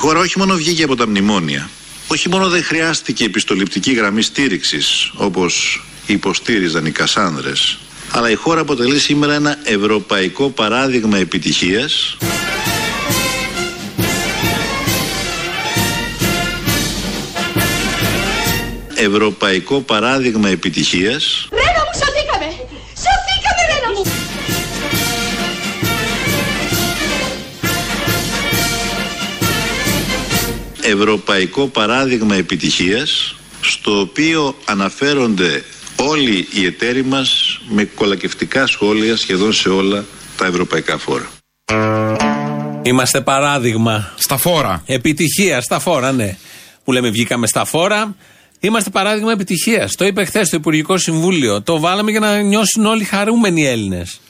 χώρα όχι μόνο βγήκε από τα μνημόνια, όχι μόνο δεν χρειάστηκε επιστοληπτική γραμμή στήριξης όπως υποστήριζαν οι Κασάνδρες, αλλά η χώρα αποτελεί σήμερα ένα ευρωπαϊκό παράδειγμα επιτυχίας. Ευρωπαϊκό παράδειγμα επιτυχίας ευρωπαϊκό παράδειγμα επιτυχίας στο οποίο αναφέρονται όλοι οι εταίροι μας με κολακευτικά σχόλια σχεδόν σε όλα τα ευρωπαϊκά φόρα. Είμαστε παράδειγμα. Στα φόρα. Επιτυχία, στα φόρα, ναι. Που λέμε βγήκαμε στα φόρα. Είμαστε παράδειγμα επιτυχίας. Το είπε χθες το Υπουργικό Συμβούλιο. Το βάλαμε για να νιώσουν όλοι χαρούμενοι Έλληνες.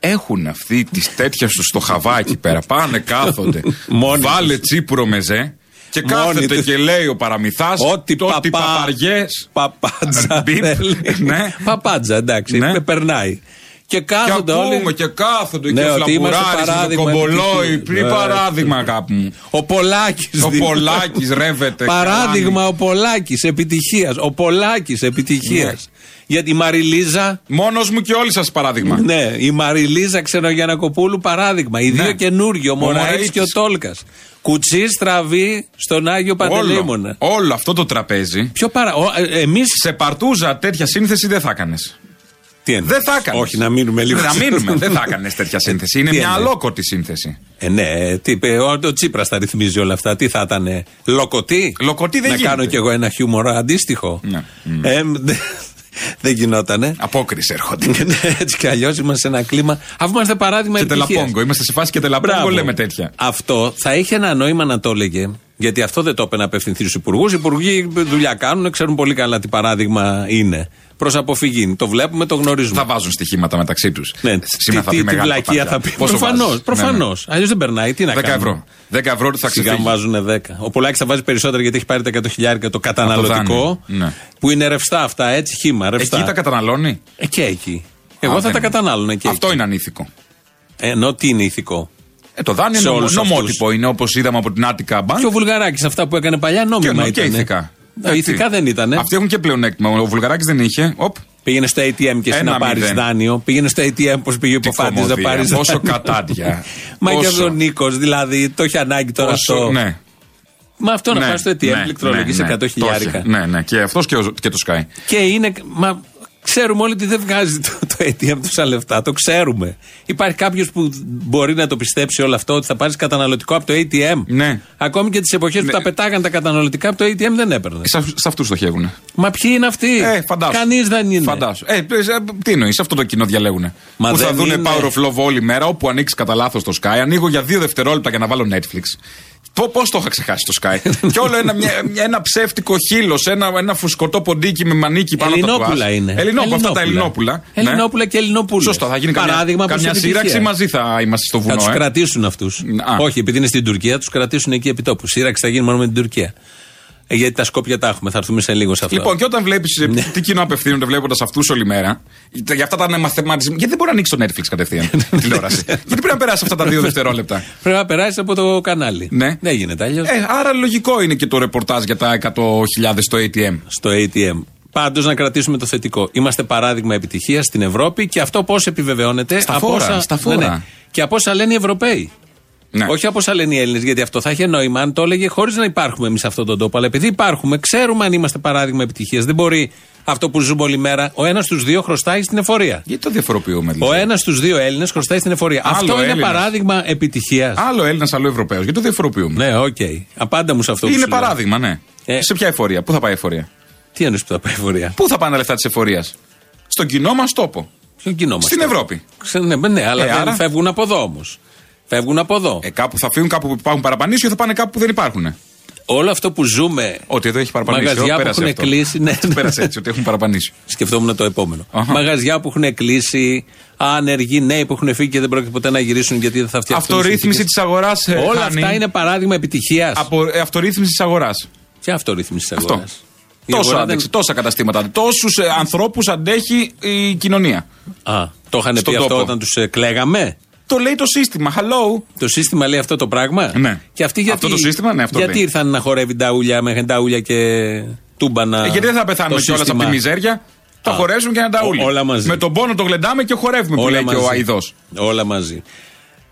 Έχουν αυτοί τις τέτοιες τους στο χαβάκι πέρα. Πάνε, κάθονται. Μόνοι Βάλε τους. τσίπουρο μεζέ. Και Μόνοι κάθεται τους. και λέει ο παραμυθάς Ό,τι παπα... παπαριέ. Παπάτζα. Μπιπ. θέλει. Ναι. Παπάτζα, εντάξει. Ναι. Περνάει. Και Και κάθονται όλοι. ακούμε και κάθονται Ναι, και ότι είμαστε φλαμπουράρι το παράδειγμα κομπολόι. επιτυχίας. Πριν Ναι. παράδειγμα, αγάπη μου. Ο Πολάκης. Ο Πολάκης ρεύεται, Παράδειγμα ο Πολάκης επιτυχίας. Ο Πολάκης επιτυχίας. Ναι. Γιατί η Μαριλίζα. Μόνος μου και όλοι σας παράδειγμα. Ναι, η Μαριλίζα Ξενογιανακοπούλου παράδειγμα. Οι Ναι. δύο καινούργοι, ο Ο Μωραήτη Μωραήτης. και ο Τόλκας. Κουτσί στραβή στον Άγιο Παντελήμωνα. Όλο, όλο αυτό το τραπέζι. Ποιο παρά. Εμεί. Σε παρτούζα τέτοια σύνθεση δεν θα έκανες. Τι εννοείς; Δεν θα έκανες. Όχι, να μείνουμε λίγο. Να μείνουμε. δεν θα έκανες τέτοια σύνθεση. Είναι Τι μια εννοείς; αλόκοτη σύνθεση. Ε, ναι, τι είπε, ο, ο Τσίπρας τα ρυθμίζει όλα αυτά. Τι θα ήταν, λοκοτή; Λοκοτή δεν Να γίνεται. κάνω κι εγώ ένα χιούμορ αντίστοιχο. Ναι. Ε, δε- δεν γινότανε. Απόκριση έρχονται. Ναι, Έτσι κι αλλιώς είμαστε σε ένα κλίμα. Αφού είμαστε παράδειγμα και επιτυχίας. τελαπόγκο. Είμαστε σε φάση και τελαπόγκο Μπράβο. λέμε τέτοια. Αυτό θα είχε ένα νόημα να το έλεγε. Γιατί αυτό δεν το είπε να απευθυνθεί στους υπουργούς. Οι υπουργοί δουλειά κάνουν, ξέρουν πολύ καλά τι παράδειγμα είναι. Προς αποφυγή. Το βλέπουμε, το γνωρίζουμε. Θα βάζουν στοιχήματα μεταξύ τους. Ναι, τι, τι, τι βλακεία θα πει. Προφανώς. Προφανώς. Αλλιώς δεν περνάει. Τι να 10 κάνουμε; ευρώ. 10 ευρώ θα Σιγά ξεφύγει. βάζουν 10. Ο Πολάκης θα βάζει περισσότερα γιατί έχει πάρει τα 100 χιλιάρικα το καταναλωτικό. δάνειο. Ναι. Που είναι ρευστά αυτά, έτσι χήμα. Ρευστά. Εκεί τα καταναλώνει; Ε, και εκεί. Εγώ Α, θα δεν- τα κατανάλωνα και Αυτό εκεί. είναι ανήθικο. Ε, Ενώ τι είναι ηθικό. Ε, το δάνειο Σε είναι όλους νομο- αυτούς. νομότυπο. Είναι όπως είδαμε από την Άτικα Bank. Και ο Βουλγαράκης αυτά που έκανε παλιά νόμιμα Και, και ήταν. ηθικά. Ε, ηθικά δεν ήταν. Αυτοί έχουν και πλεονέκτημα. Ο Βουλγαράκης δεν είχε. Οπ, Πήγαινε στο ATM και εσύ Ένα να πάρεις μηδέν. δάνειο. Πήγαινε στο ATM, πώς πήγε ο Τι Ποφάτη να κομμωδία, πάρεις δάνειο. πόσο κατάντια. Μα και Πόσο. ο Νίκος, δηλαδή, το έχει ανάγκη τώρα πόσο- αυτό. Ναι. Μα αυτό να ναι, πάει στο ATM, ναι, ηλεκτρολογεί ναι, ναι, 100 το χιλιάρικα. είχε. Ναι, ναι. Και αυτός και, ο- και το Sky. Και είναι. Μα ξέρουμε όλοι ότι δεν βγάζει το, το ATM τόσα λεφτά. Το ξέρουμε. Υπάρχει κάποιος που μπορεί να το πιστέψει όλο αυτό ότι θα πάρεις καταναλωτικό από το ATM. Ναι. Ακόμη και τις εποχές που Ναι. τα πετάγαν τα καταναλωτικά από το ATM δεν έπαιρνε. Σε, σε αυτούς στοχεύουν. Μα ποιοι είναι αυτοί; Ε, φαντάσου. Κανείς δεν είναι. Φαντάσου. Ε, ε, τι εννοείς, αυτό το κοινό διαλέγουν. Μα που θα δεν δουν είναι. Power of Love όλη μέρα, όπου ανοίξεις κατά λάθος το Sky. Ανοίγω για δύο δευτερόλεπτα για να βάλω Netflix. Πώ το είχα ξεχάσει το Sky; και όλο ένα, μια, μια- ένα ψεύτικο χείλος, ένα, ένα φουσκωτό ποντίκι με μανίκι πάνω από το Ελληνόπουλα είναι. Ελληνόπουλα, αυτά τα Ελληνόπουλα. Ναι. Ελληνόπουλα και Ελληνοπούλε. Σωστό, θα γίνει Παράδειγμα καμιά, προς καμιά επιτυχία. σύραξη μαζί θα είμαστε στο Θα βουνό. τους ε. κρατήσουν αυτούς. Α. Όχι, επειδή είναι στην Τουρκία, τους κρατήσουν εκεί επί τόπου. Σύραξη θα γίνει μόνο με την Τουρκία. Ε, γιατί τα σκόπια τα έχουμε, θα έρθουμε σε λίγο σε αυτό. Λοιπόν, και όταν βλέπεις Ναι. τι κοινό απευθύνονται βλέποντας αυτούς όλη μέρα, για αυτά τα μαθηματισμένα. Γιατί δεν μπορεί να ανοίξει το Netflix κατευθείαν τηλεόραση; γιατί πρέπει να περάσει αυτά τα δύο δευτερόλεπτα; Πρέπει να περάσει από το κανάλι. Ναι. Δεν γίνεται αλλιώς. Ε, άρα λογικό είναι και το ρεπορτάζ για τα 100.000 στο ATM. Στο ATM. Πάντως να κρατήσουμε το θετικό. Είμαστε παράδειγμα επιτυχίας στην Ευρώπη και αυτό πώς επιβεβαιώνεται Στα από φόρα, όσα- στα φόρα. Ναι, ναι. Και από όσα λένε οι Ευρωπαίοι. Ναι. Όχι από όσα λένε οι Έλληνες, γιατί αυτό θα είχε νόημα αν το έλεγε χωρίς να υπάρχουμε εμείς σε αυτόν τον τόπο. Αλλά επειδή υπάρχουμε, ξέρουμε αν είμαστε παράδειγμα επιτυχίας. Δεν μπορεί αυτό που ζούμε όλη μέρα. Ο ένας στους δύο χρωστάει στην εφορία. Γιατί το διαφοροποιούμε, Ο δηλαδή. ένας στους δύο Έλληνες χρωστάει στην εφορία. Άλλο αυτό είναι Έλληνας. παράδειγμα επιτυχίας. Άλλο Έλληνας, άλλο Ευρωπαίος. Γιατί το διαφοροποιούμε; Ναι, οκ. Απάντα μου σε αυτό που είναι σου λέω. παράδειγμα, ναι. Ε. Σε ποια εφορία, πού θα πάει η εφορία; Τι εννοείς που θα πάει η εφορία; Πού θα πάνε τα λεφτά της εφορίας; Στον κοινό μας τόπο. Ποιον κοινό μας Στην τώρα. Ευρώπη. Ξε- Ναι, ναι, αλλά Ε, δεν άρα; φεύγουν από εδώ όμως. Φεύγουν από εδώ. Ε, κάπου θα φύγουν κάπου που υπάρχουν παραπανήσιο ή θα πάνε κάπου που δεν υπάρχουν; Όλο αυτό που ζούμε. Ότι εδώ έχει παραπανήσιο. Μαγαζιά που πέρασε έχουν αυτό. κλείσει. Ναι, ναι. Πέρασε έτσι, ότι έχουν παραπανήσιο. Σκεφτόμουν το επόμενο. Αχα. Μαγαζιά που έχουν κλείσει, άνεργοι, νέοι που έχουν φύγει και δεν πρόκειται ποτέ να γυρίσουν γιατί δεν θα φτιάξουν. Αυτορύθμιση της αγοράς. Όλα αυτά είναι παράδειγμα επιτυχίας. Από, ε, αυτορύθμισης της αγοράς. Και αυτορύθμισης της Αυτό. αγοράς. Τόσο άντεξε, τόσα καταστήματα. Τόσους ε, ανθρώπους αντέχει η κοινωνία. Α, το είχαν Στον πει αυτό τόπο. όταν τους κλαίγαμε; Το λέει το σύστημα. Hello. Το σύστημα λέει αυτό το πράγμα; Ναι. Και αυτοί γιατί, Αυτό το σύστημα, ναι, αυτό γιατί λέει. ήρθαν να χορεύει νταούλια με νταούλια και τούμπανα. Ε, γιατί δεν θα πεθάνουμε το κιόλας από σύστημα; τη μιζέρια. Θα Α. χορεύσουν και ένα ταούλι. Ό- όλα μαζί. Με τον πόνο το γλεντάμε και χορεύουμε που Όλα λέει και ο μαζί. Αϊδός. Όλα μαζί.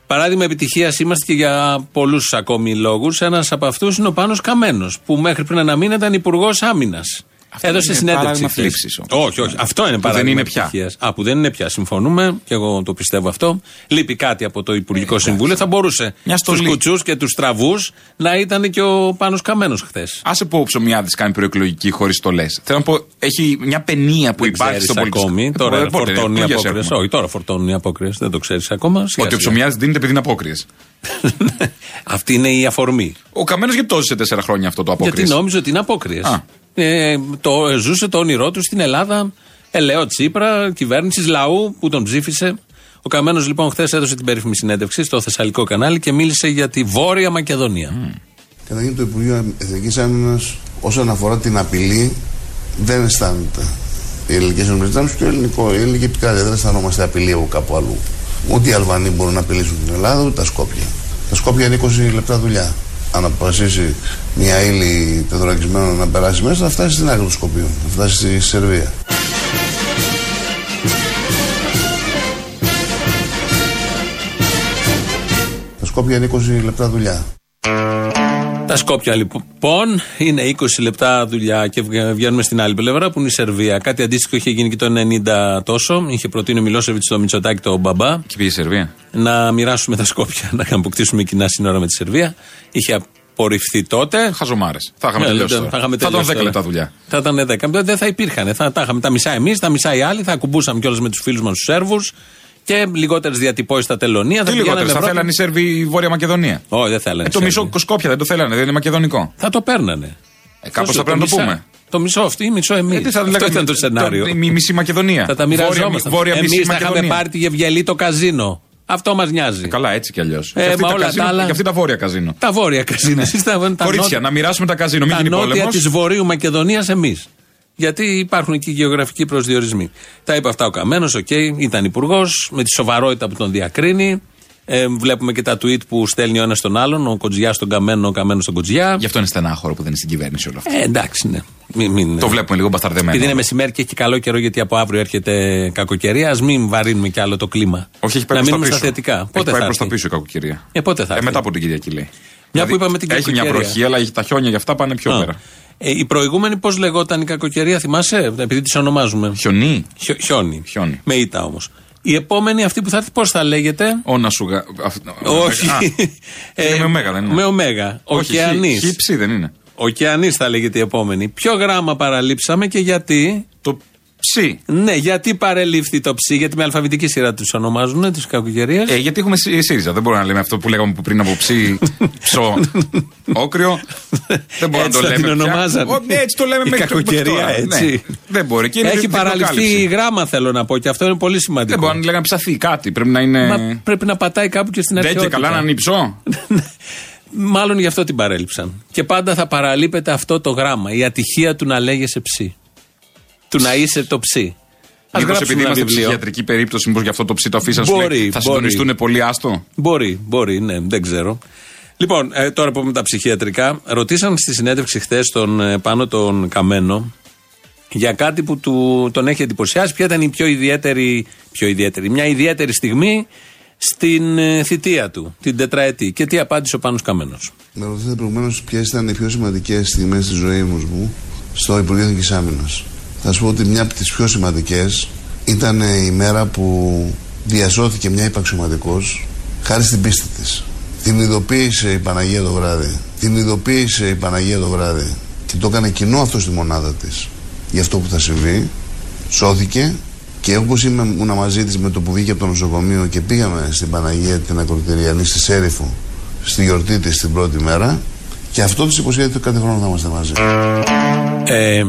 Παράδειγμα επιτυχίας είμαστε και για πολλούς ακόμη λόγους. Ένας από αυτούς είναι ο Πάνος Καμένος, που μέχρι πριν ένα μήνα ήταν υπουργός άμυνας. Αυτό Έδωσε είναι συνέντευξη. παράδειγμα χθες. θλίψης όμως. Όχι, όχι. Αυτό είναι δεν παράδειγμα είναι πια. επιτυχίας. Α, που δεν είναι πια. Συμφωνούμε και εγώ το πιστεύω αυτό. Λείπει κάτι από το Υπουργικό Συμβούλιο. Θα μπορούσε Μια στους στολή. κουτσούς και τους τραβού να ήταν και ο Πάνος Καμένος χθες. Άσε που ο Ψωμιάδης κάνει προεκλογική χωρίς το λε. Θέλω να πω, έχει μια παινία που Δεν υπάρχει ξέρεις στο πολιτικό. ακόμη. Ε, Τώρα πότε, πότε, φορτώνουν οι εκλογές απόκριες. έχουμε. Όχι, τώρα φορτώνουν οι απόκριες. Δεν το ξέρεις ακόμα. Σιγά Ότι ο σιγά. Ψωμιάδης δίνεται επειδή είναι απόκριες. Αυτή είναι η αφορμή. Ο Καμένος γιατί το ζήσε τέσσερα χρόνια αυτό το απόκριες; Γιατί νόμιζε ότι είναι απόκριες. Α. Ε, το, ε, ζούσε το όνειρό του στην Ελλάδα. Ελαιό Τσίπρα, κυβέρνησης λαού που τον ψήφισε. Ο Καμένος λοιπόν χθες έδωσε την περίφημη συνέντευξη στο Θεσσαλικό κανάλι και μίλησε για τη Βόρεια Μακεδονία. Καταρχήν το Υπουργείο Εθνικής Άμυνας όσον αφορά την απειλή δεν αισθάνεται. Οι ελληνικές ΗΠΑ και το ελληνικό, η ελληνική επικράτεια δεν αισθανόμαστε απειλή από κάπου αλλού. Ούτε οι Αλβανοί μπορούν να απειλήσουν την Ελλάδα, ούτε τα Σκόπια. Τα Σκόπια είναι 20 λεπτά δουλειά. Αν αποφασίσει μια ύλη τετραγισμένο να περάσει μέσα, θα φτάσει στην άκρη του Σκοπίου. Θα φτάσει στη Σερβία. Τα Σκόπια είναι 20 λεπτά δουλειά. Τα Σκόπια λοιπόν είναι 20 λεπτά δουλειά και βγα- βγαίνουμε στην άλλη πλευρά που είναι η Σερβία. Κάτι αντίστοιχο είχε γίνει και το 90 τόσο. Είχε προτείνει ο Μιλόσεβιτς στο Μητσοτάκι το μπαμπά Και πήγε η Σερβία. να μοιράσουμε τα Σκόπια, να αποκτήσουμε κοινά σύνορα με τη Σερβία. Είχε απορριφθεί τότε. Χαζομάρες. Θα είχαμε Ναι, τελειώσει. δεν- τώρα. θα είχαμε Θα ήταν τελειώσει 10 τώρα. λεπτά δουλειά. Θα ήταν 10. Δεν θα υπήρχαν. Θα τα είχαμε τα μισά εμείς, τα μισά οι άλλοι. Θα ακουμπούσαμε κιόλας με τους φίλους μας τους Σέρβους και λιγότερες διατυπώσεις στα τελωνία. Τι θα λιγότερο. πηγαίναμε Θα Ευρώπη. θέλανε οι Σέρβοι η Βόρεια Μακεδονία. Όχι, δεν θέλανε. Ε, το Σέρβοι. μισό Σκόπια δεν το θέλανε, δεν είναι μακεδονικό. Θα το παίρνανε. Ε, Κάπως Σωστό, θα πρέπει να το μισά. πούμε. Το μισό αυτή, μισό εμείς. Γιατί θα Αυτό λέγαμε ήταν το σενάριο. η μισή Μακεδονία. Θα τα Βόρεια, μοιραζόμασταν. βόρεια Εμείς μισή θα είχαμε Μακεδονία. πάρει τη Γευγελή το καζίνο. Αυτό μας νοιάζει. Ε, Καλά, έτσι κι αλλιώς. Ε, μα όλα τα άλλα- Για αυτή τα βόρεια καζίνο. Τα βόρεια καζίνο. Εσείς τα, τα Κορίτσια, νότια- να μοιράσουμε τα καζίνο, μην τα γίνει νότια πόλεμος. της Βορείου Μακεδονίας εμείς. Γιατί υπάρχουν εκεί γεωγραφικοί προσδιορισμοί. Τα είπε αυτά ο Καμένος, οκ, ήταν υπουργός, με τη σοβαρότητα που τον διακρίνει. Ε, βλέπουμε και τα tweet που στέλνει ο ένας τον άλλον, ο Κοτζιάς στον Καμμένο, ο Καμμένος στον Κοτζιά. Γι' αυτό είναι στενάχωρο που δεν είναι στην κυβέρνηση όλο αυτό. Ε, εντάξει, ναι. Μην, μην, Το βλέπουμε λίγο μπασταρδεμένο. Επειδή είναι μεσημέρι και έχει καλό καιρό, γιατί από αύριο έρχεται κακοκαιρία, ας μην βαρύνουμε κι άλλο το κλίμα. Όχι, έχει πάει να προς τα μείνουμε στα πίσω. θετικά. Έχει Πότε πάει θα προς τα έρθει; πίσω η κακοκαιρία. Ε, πότε θα Ε, έρθει; μετά από την Κυριακή λέει. Μια που είπαμε την Έχει μια κακοκαιρία. βροχή, αλλά τα χιόνια για αυτά πάνε πιο Α. πέρα. Ε, η προηγούμενη πώς λεγόταν η κακοκαιρία, θυμάσαι, επειδή τις ονομάζουμε; Χιονί. Χιο- χιόνι. Χιόνι. Με ήττα όμως. Η επόμενη αυτή που θα έρθει, πώς θα λέγεται; Ο να σου. γα- αυ- Όχι. Α, είναι με ωμέγα, δεν είναι. Με ωμέγα. Όχι, Οκεανή. χι- χύψη δεν είναι. Οκεανή θα λέγεται η επόμενη. Ποιο γράμμα παραλείψαμε και γιατί. Το ψι. Ναι, γιατί παρελήφθη το ψ, γιατί με αλφαβητική σειρά τους ονομάζουν, τις κακοκαιρίες. Ε, γιατί έχουμε σι- ΣΥΡΙΖΑ. Δεν μπορούμε να λέμε αυτό που λέγαμε που πριν από ψι, ψω, όκριο. Δεν μπορούμε να Έτσι το θα λέμε. την πια. ονομάζανε. Ω, ναι, έτσι το λέμε Η μέχρι κακοκαιρία, τώρα. έτσι. Ναι. Δεν μπορεί. Και είναι Έχει διπλοκάλυψη. παραληφθεί γράμμα, θέλω να πω, και αυτό είναι πολύ σημαντικό. Δεν μπορεί να λέγανε ψαθεί κάτι. Πρέπει να είναι. Μα πρέπει να πατάει κάπου και στην Δεν αρχαιότητα. και καλά να είναι υψό. Μάλλον γι' αυτό την παρέλειψαν. Και πάντα θα παραλείπεται αυτό το γράμμα. Η ατυχία του να λέγεσαι ψ. Του να είσαι το ψ. Α Μήπως γράψουμε επειδή ένα είμαστε βιβλίο. ψυχιατρική περίπτωση, μήπως γι' αυτό το ψι το αφήσαν σου Μπορεί, λέει, Θα μπορεί. συντονιστούν πολύ άστο; Μπορεί, μπορεί, ναι, δεν ξέρω. Λοιπόν, ε, τώρα που με τα ψυχιατρικά, ρωτήσαν στη συνέντευξη χθες τον ε, πάνω τον Καμένο για κάτι που του, τον έχει εντυπωσιάσει. Ποια ήταν η πιο ιδιαίτερη, πιο ιδιαίτερη, μια ιδιαίτερη στιγμή στην ε, θητεία του, την τετραετή. Και τι απάντησε ο Πάνος Καμένος. Με ρωτήσατε προηγουμένως ποιες ήταν οι πιο σημαντικές στιγμές της ζωής μου στο Υπουργείο Εθνικής Άμυνας. Θα σου πω ότι μια από τις πιο σημαντικές ήταν η μέρα που διασώθηκε μια υπαξιωματικός χάρη στην πίστη της. Την ειδοποίησε η Παναγία το βράδυ. Την ειδοποίησε η Παναγία το βράδυ. Και το έκανε κοινό αυτό στη μονάδα της για αυτό που θα συμβεί. Σώθηκε και όπως ήμουν μαζί της με το που βγήκε από το νοσοκομείο και πήγαμε στην Παναγία την ακροτηριανή στη Σέριφο στη γιορτή της την πρώτη μέρα και αυτό τη υποσχέθηκε ότι κάθε χρόνο θα είμαστε μαζί. Ε,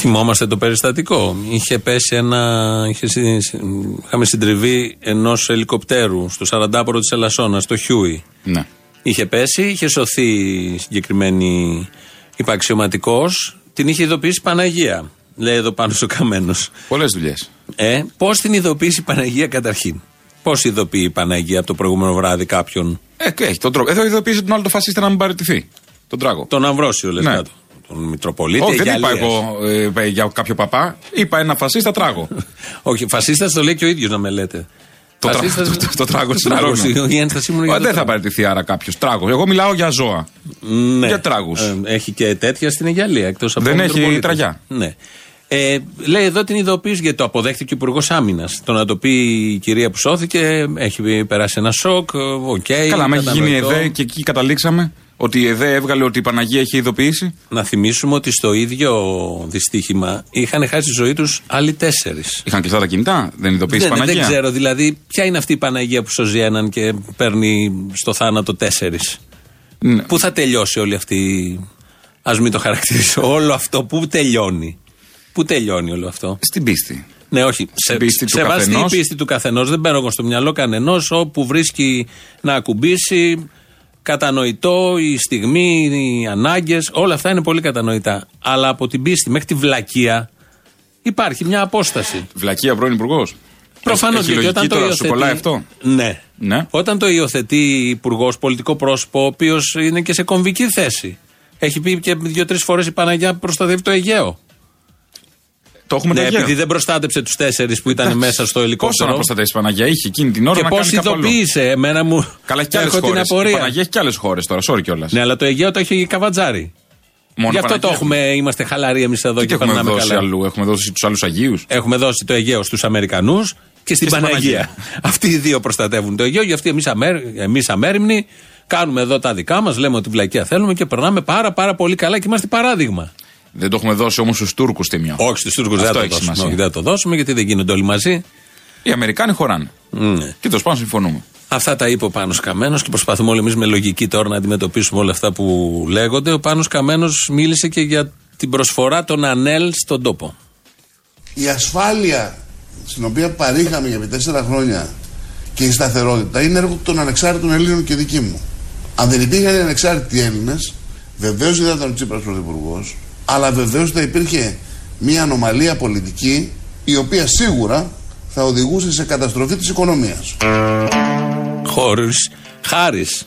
θυμόμαστε το περιστατικό. Είχε πέσει ένα. Είχε, συ- συ- είχαμε συντριβή ενός ελικοπτέρου στο Σαραντάπορο της Ελασσόνας, στο Χιούι. Ναι. Είχε πέσει, είχε σωθεί η συγκεκριμένη υπαξιωματικό. Την είχε ειδοποιήσει η Παναγία. Λέει εδώ Πάνος ο Καμμένος. Πολλές δουλειές. Ε, Πώς την ειδοποίησε η Παναγία καταρχήν; Πώς ειδοποιεί η Παναγία από το προηγούμενο βράδυ κάποιον; Ε, και έχει τον τρόπο. Εδώ ειδοποίησε τον άλλο το φασίστα να μην παραιτηθεί. Τον τράγο. Τον Αμβρόσιο, λες Ναι. κάτω. Τον Μητροπολίτη. Όχι, δεν είπα Αιγιαλίας. εγώ ε, για κάποιο παπά. Είπα ένα φασίστα τράγο. Όχι, φασίστας το λέει και ο ίδιος να με λέτε. Το τρα- Φασίστας- το- το- το τράγο στην Τράγος, Αρρώνα. Η ένστασή μου είναι Ε, για το Δεν θα τράγο. παραιτηθεί άρα κάποιος τράγος. Εγώ μιλάω για ζώα. Ναι. Για τράγους. Ε, έχει και τέτοια στην Αιγιαλία. Εκτός από Δεν τον έχει Μητροπολίτη. τραγιά. Ναι. Ε, λέει εδώ την ειδοποίηση γιατί το αποδέχτηκε ο Υπουργός Άμυνας. Το να το πει η κυρία που σώθηκε, έχει περάσει ένα σοκ. ε, Οκ. Καλά, άμα έχει γίνει κατανοητό. ΕΔΕ και εκεί καταλήξαμε ότι η ΕΔΕ έβγαλε ότι η Παναγία έχει ειδοποιήσει; Να θυμίσουμε ότι στο ίδιο δυστύχημα είχαν χάσει τη ζωή τους άλλοι τέσσερις. Είχαν κλειστά τα κινητά, δεν ειδοποίησε η Δεν, Παναγία; δεν ξέρω, δηλαδή, ποια είναι αυτή η Παναγία που σώζει έναν και παίρνει στο θάνατο τέσσερις; Ναι. Πού θα τελειώσει όλη αυτή. Α μην το χαρακτηρίσω. Όλο αυτό, πού τελειώνει; Πού τελειώνει όλο αυτό; Στην πίστη. Ναι, όχι. Σε, πίστη του σεβαστή η καθενός. πίστη του καθενός. Δεν παίρνω εγώ στο μυαλό κανενός όπου βρίσκει να ακουμπήσει. Κατανοητό, η στιγμή, οι ανάγκες, όλα αυτά είναι πολύ κατανοητά. Αλλά από την πίστη μέχρι τη βλακεία υπάρχει μια απόσταση. Βλακία πρώην υπουργός. Προφανώς Έχει γιατί όταν λογική το τώρα, υιοθετεί. σου κολλάει αυτό; Ναι. Ναι. Όταν το υιοθετεί υπουργός, πολιτικό πρόσωπο, ο οποίος είναι και σε κομβική θέση. Έχει πει και δύο-τρεις φορές η Παναγιά προστατεύει το Αιγαίο. Το έχουμε Ναι, το Αιγαίο. επειδή δεν προστάτεψε τους τέσσερις που ήταν μέσα στο Πόσο ελικόπτερο. να προστατεύσει η Παναγία, είχε εκείνη την ώρα Και να πώς κάνει κάπου αλλού. ειδοποίησε, εμένα μου. Καλά, έχει και άλλες έχω την χώρες. Η απορία. Παναγία έχει και άλλες χώρες τώρα, sorry κιόλας. Ναι, αλλά το Αιγαίο το έχει η Καβατζάρη. Μόνο Γι' αυτό Παναγία το έχουμε, είμαστε χαλαροί εμείς εδώ Τι και έχουμε περνάμε δώσει καλά. αλλού, έχουμε δώσει τους άλλους Αγίους; Έχουμε δώσει το Αιγαίο στους Αμερικανούς και στην Και στην Παναγία. Παναγία. Αυτοί οι δύο προστατεύουν το Αιγαίο, γιατί εμείς εμείς αμέριμνοι κάνουμε εδώ τα δικά μας, λέμε ότι βλακεία θέλουμε και περνάμε πάρα πάρα πολύ καλά και είμαστε παράδειγμα. Δεν το έχουμε δώσει όμως στους Τούρκους τιμιό. Όχι στους Τούρκους δεν Αυτό θα το έχει δώσουμε. σημασία. Όχι, δεν θα το δώσουμε γιατί δεν γίνονται όλοι μαζί. Οι Αμερικάνοι χωράνε. Ναι. Και τέλο πάντων συμφωνούμε. Αυτά τα είπε ο Πάνος Καμένος και προσπαθούμε όλοι εμείς με λογική τώρα να αντιμετωπίσουμε όλα αυτά που λέγονται. Ο Πάνος Καμένος μίλησε και για την προσφορά των ΑΝΕΛ στον τόπο. Η ασφάλεια στην οποία παρήχαμε για επί τέσσερα χρόνια και η σταθερότητα είναι έργο των ανεξάρτητων Ελλήνων και δική μου. Αν δεν υπήρχαν οι ανεξάρτητοι Έλληνες, βεβαίως δεν θα ήταν ο Τσίπρας πρωθυπουργός, αλλά βεβαίως θα υπήρχε μια ανομαλία πολιτική η οποία σίγουρα θα οδηγούσε σε καταστροφή της οικονομίας. Χωρίς, χάρης.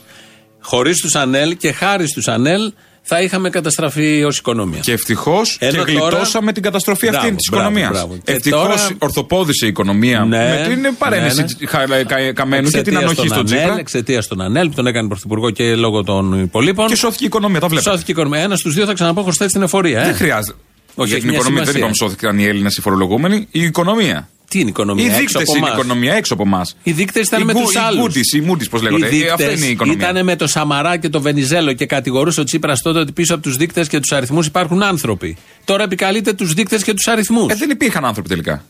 Χωρίς τους ΑΝΕΛ και χάρη στους ΑΝΕΛ θα είχαμε καταστραφεί ως οικονομία. Και ευτυχώς και Ενώ τώρα- γλιτώσαμε την καταστροφή αυτή Μπράβο, της μπράβο, οικονομίας. μπράβο. Και Ευτυχώς τώρα- ορθοπόδησε η οικονομία Ναι, με την παρέμεση ναι, της Χα- Κα- Καμένου και την Εξαιτίας ανοχή των στον ΑΝΕΛ, Τσίπρα. Εξαιτίας των ΑΝΕΛ που τον έκανε πρωθυπουργό και λόγω των υπολείπων. Και σώθηκε η οικονομία, τα βλέπετε. Σώθηκε η οικονομία. Ένας στους δύο θα ξαναπώ χρωστάει στην εφορία. Ε. Δεν χρειάζεται. Όχι, Για έχει την μια οικονομία δεν σημασία. είπαμε σώθηκαν οι Έλληνες οι φορολογούμενοι. Η οικονομία. Τι είναι η οικονομία, Οι έξω δείκτες από είναι η εμάς. οικονομία έξω από εμά. Οι δείκτες ήταν με τους άλλους. Οι Moody's, πώς λέγονται. Ε, Αυτή είναι η οικονομία. Ήταν με το Σαμαρά και το Βενιζέλο και κατηγορούσε ο Τσίπρας τότε ότι πίσω από τους δείκτες και τους αριθμούς υπάρχουν άνθρωποι. Τώρα επικαλείται τους δείκτες και τους αριθμούς. Ε, δεν υπήρχαν άνθρωποι τελικά.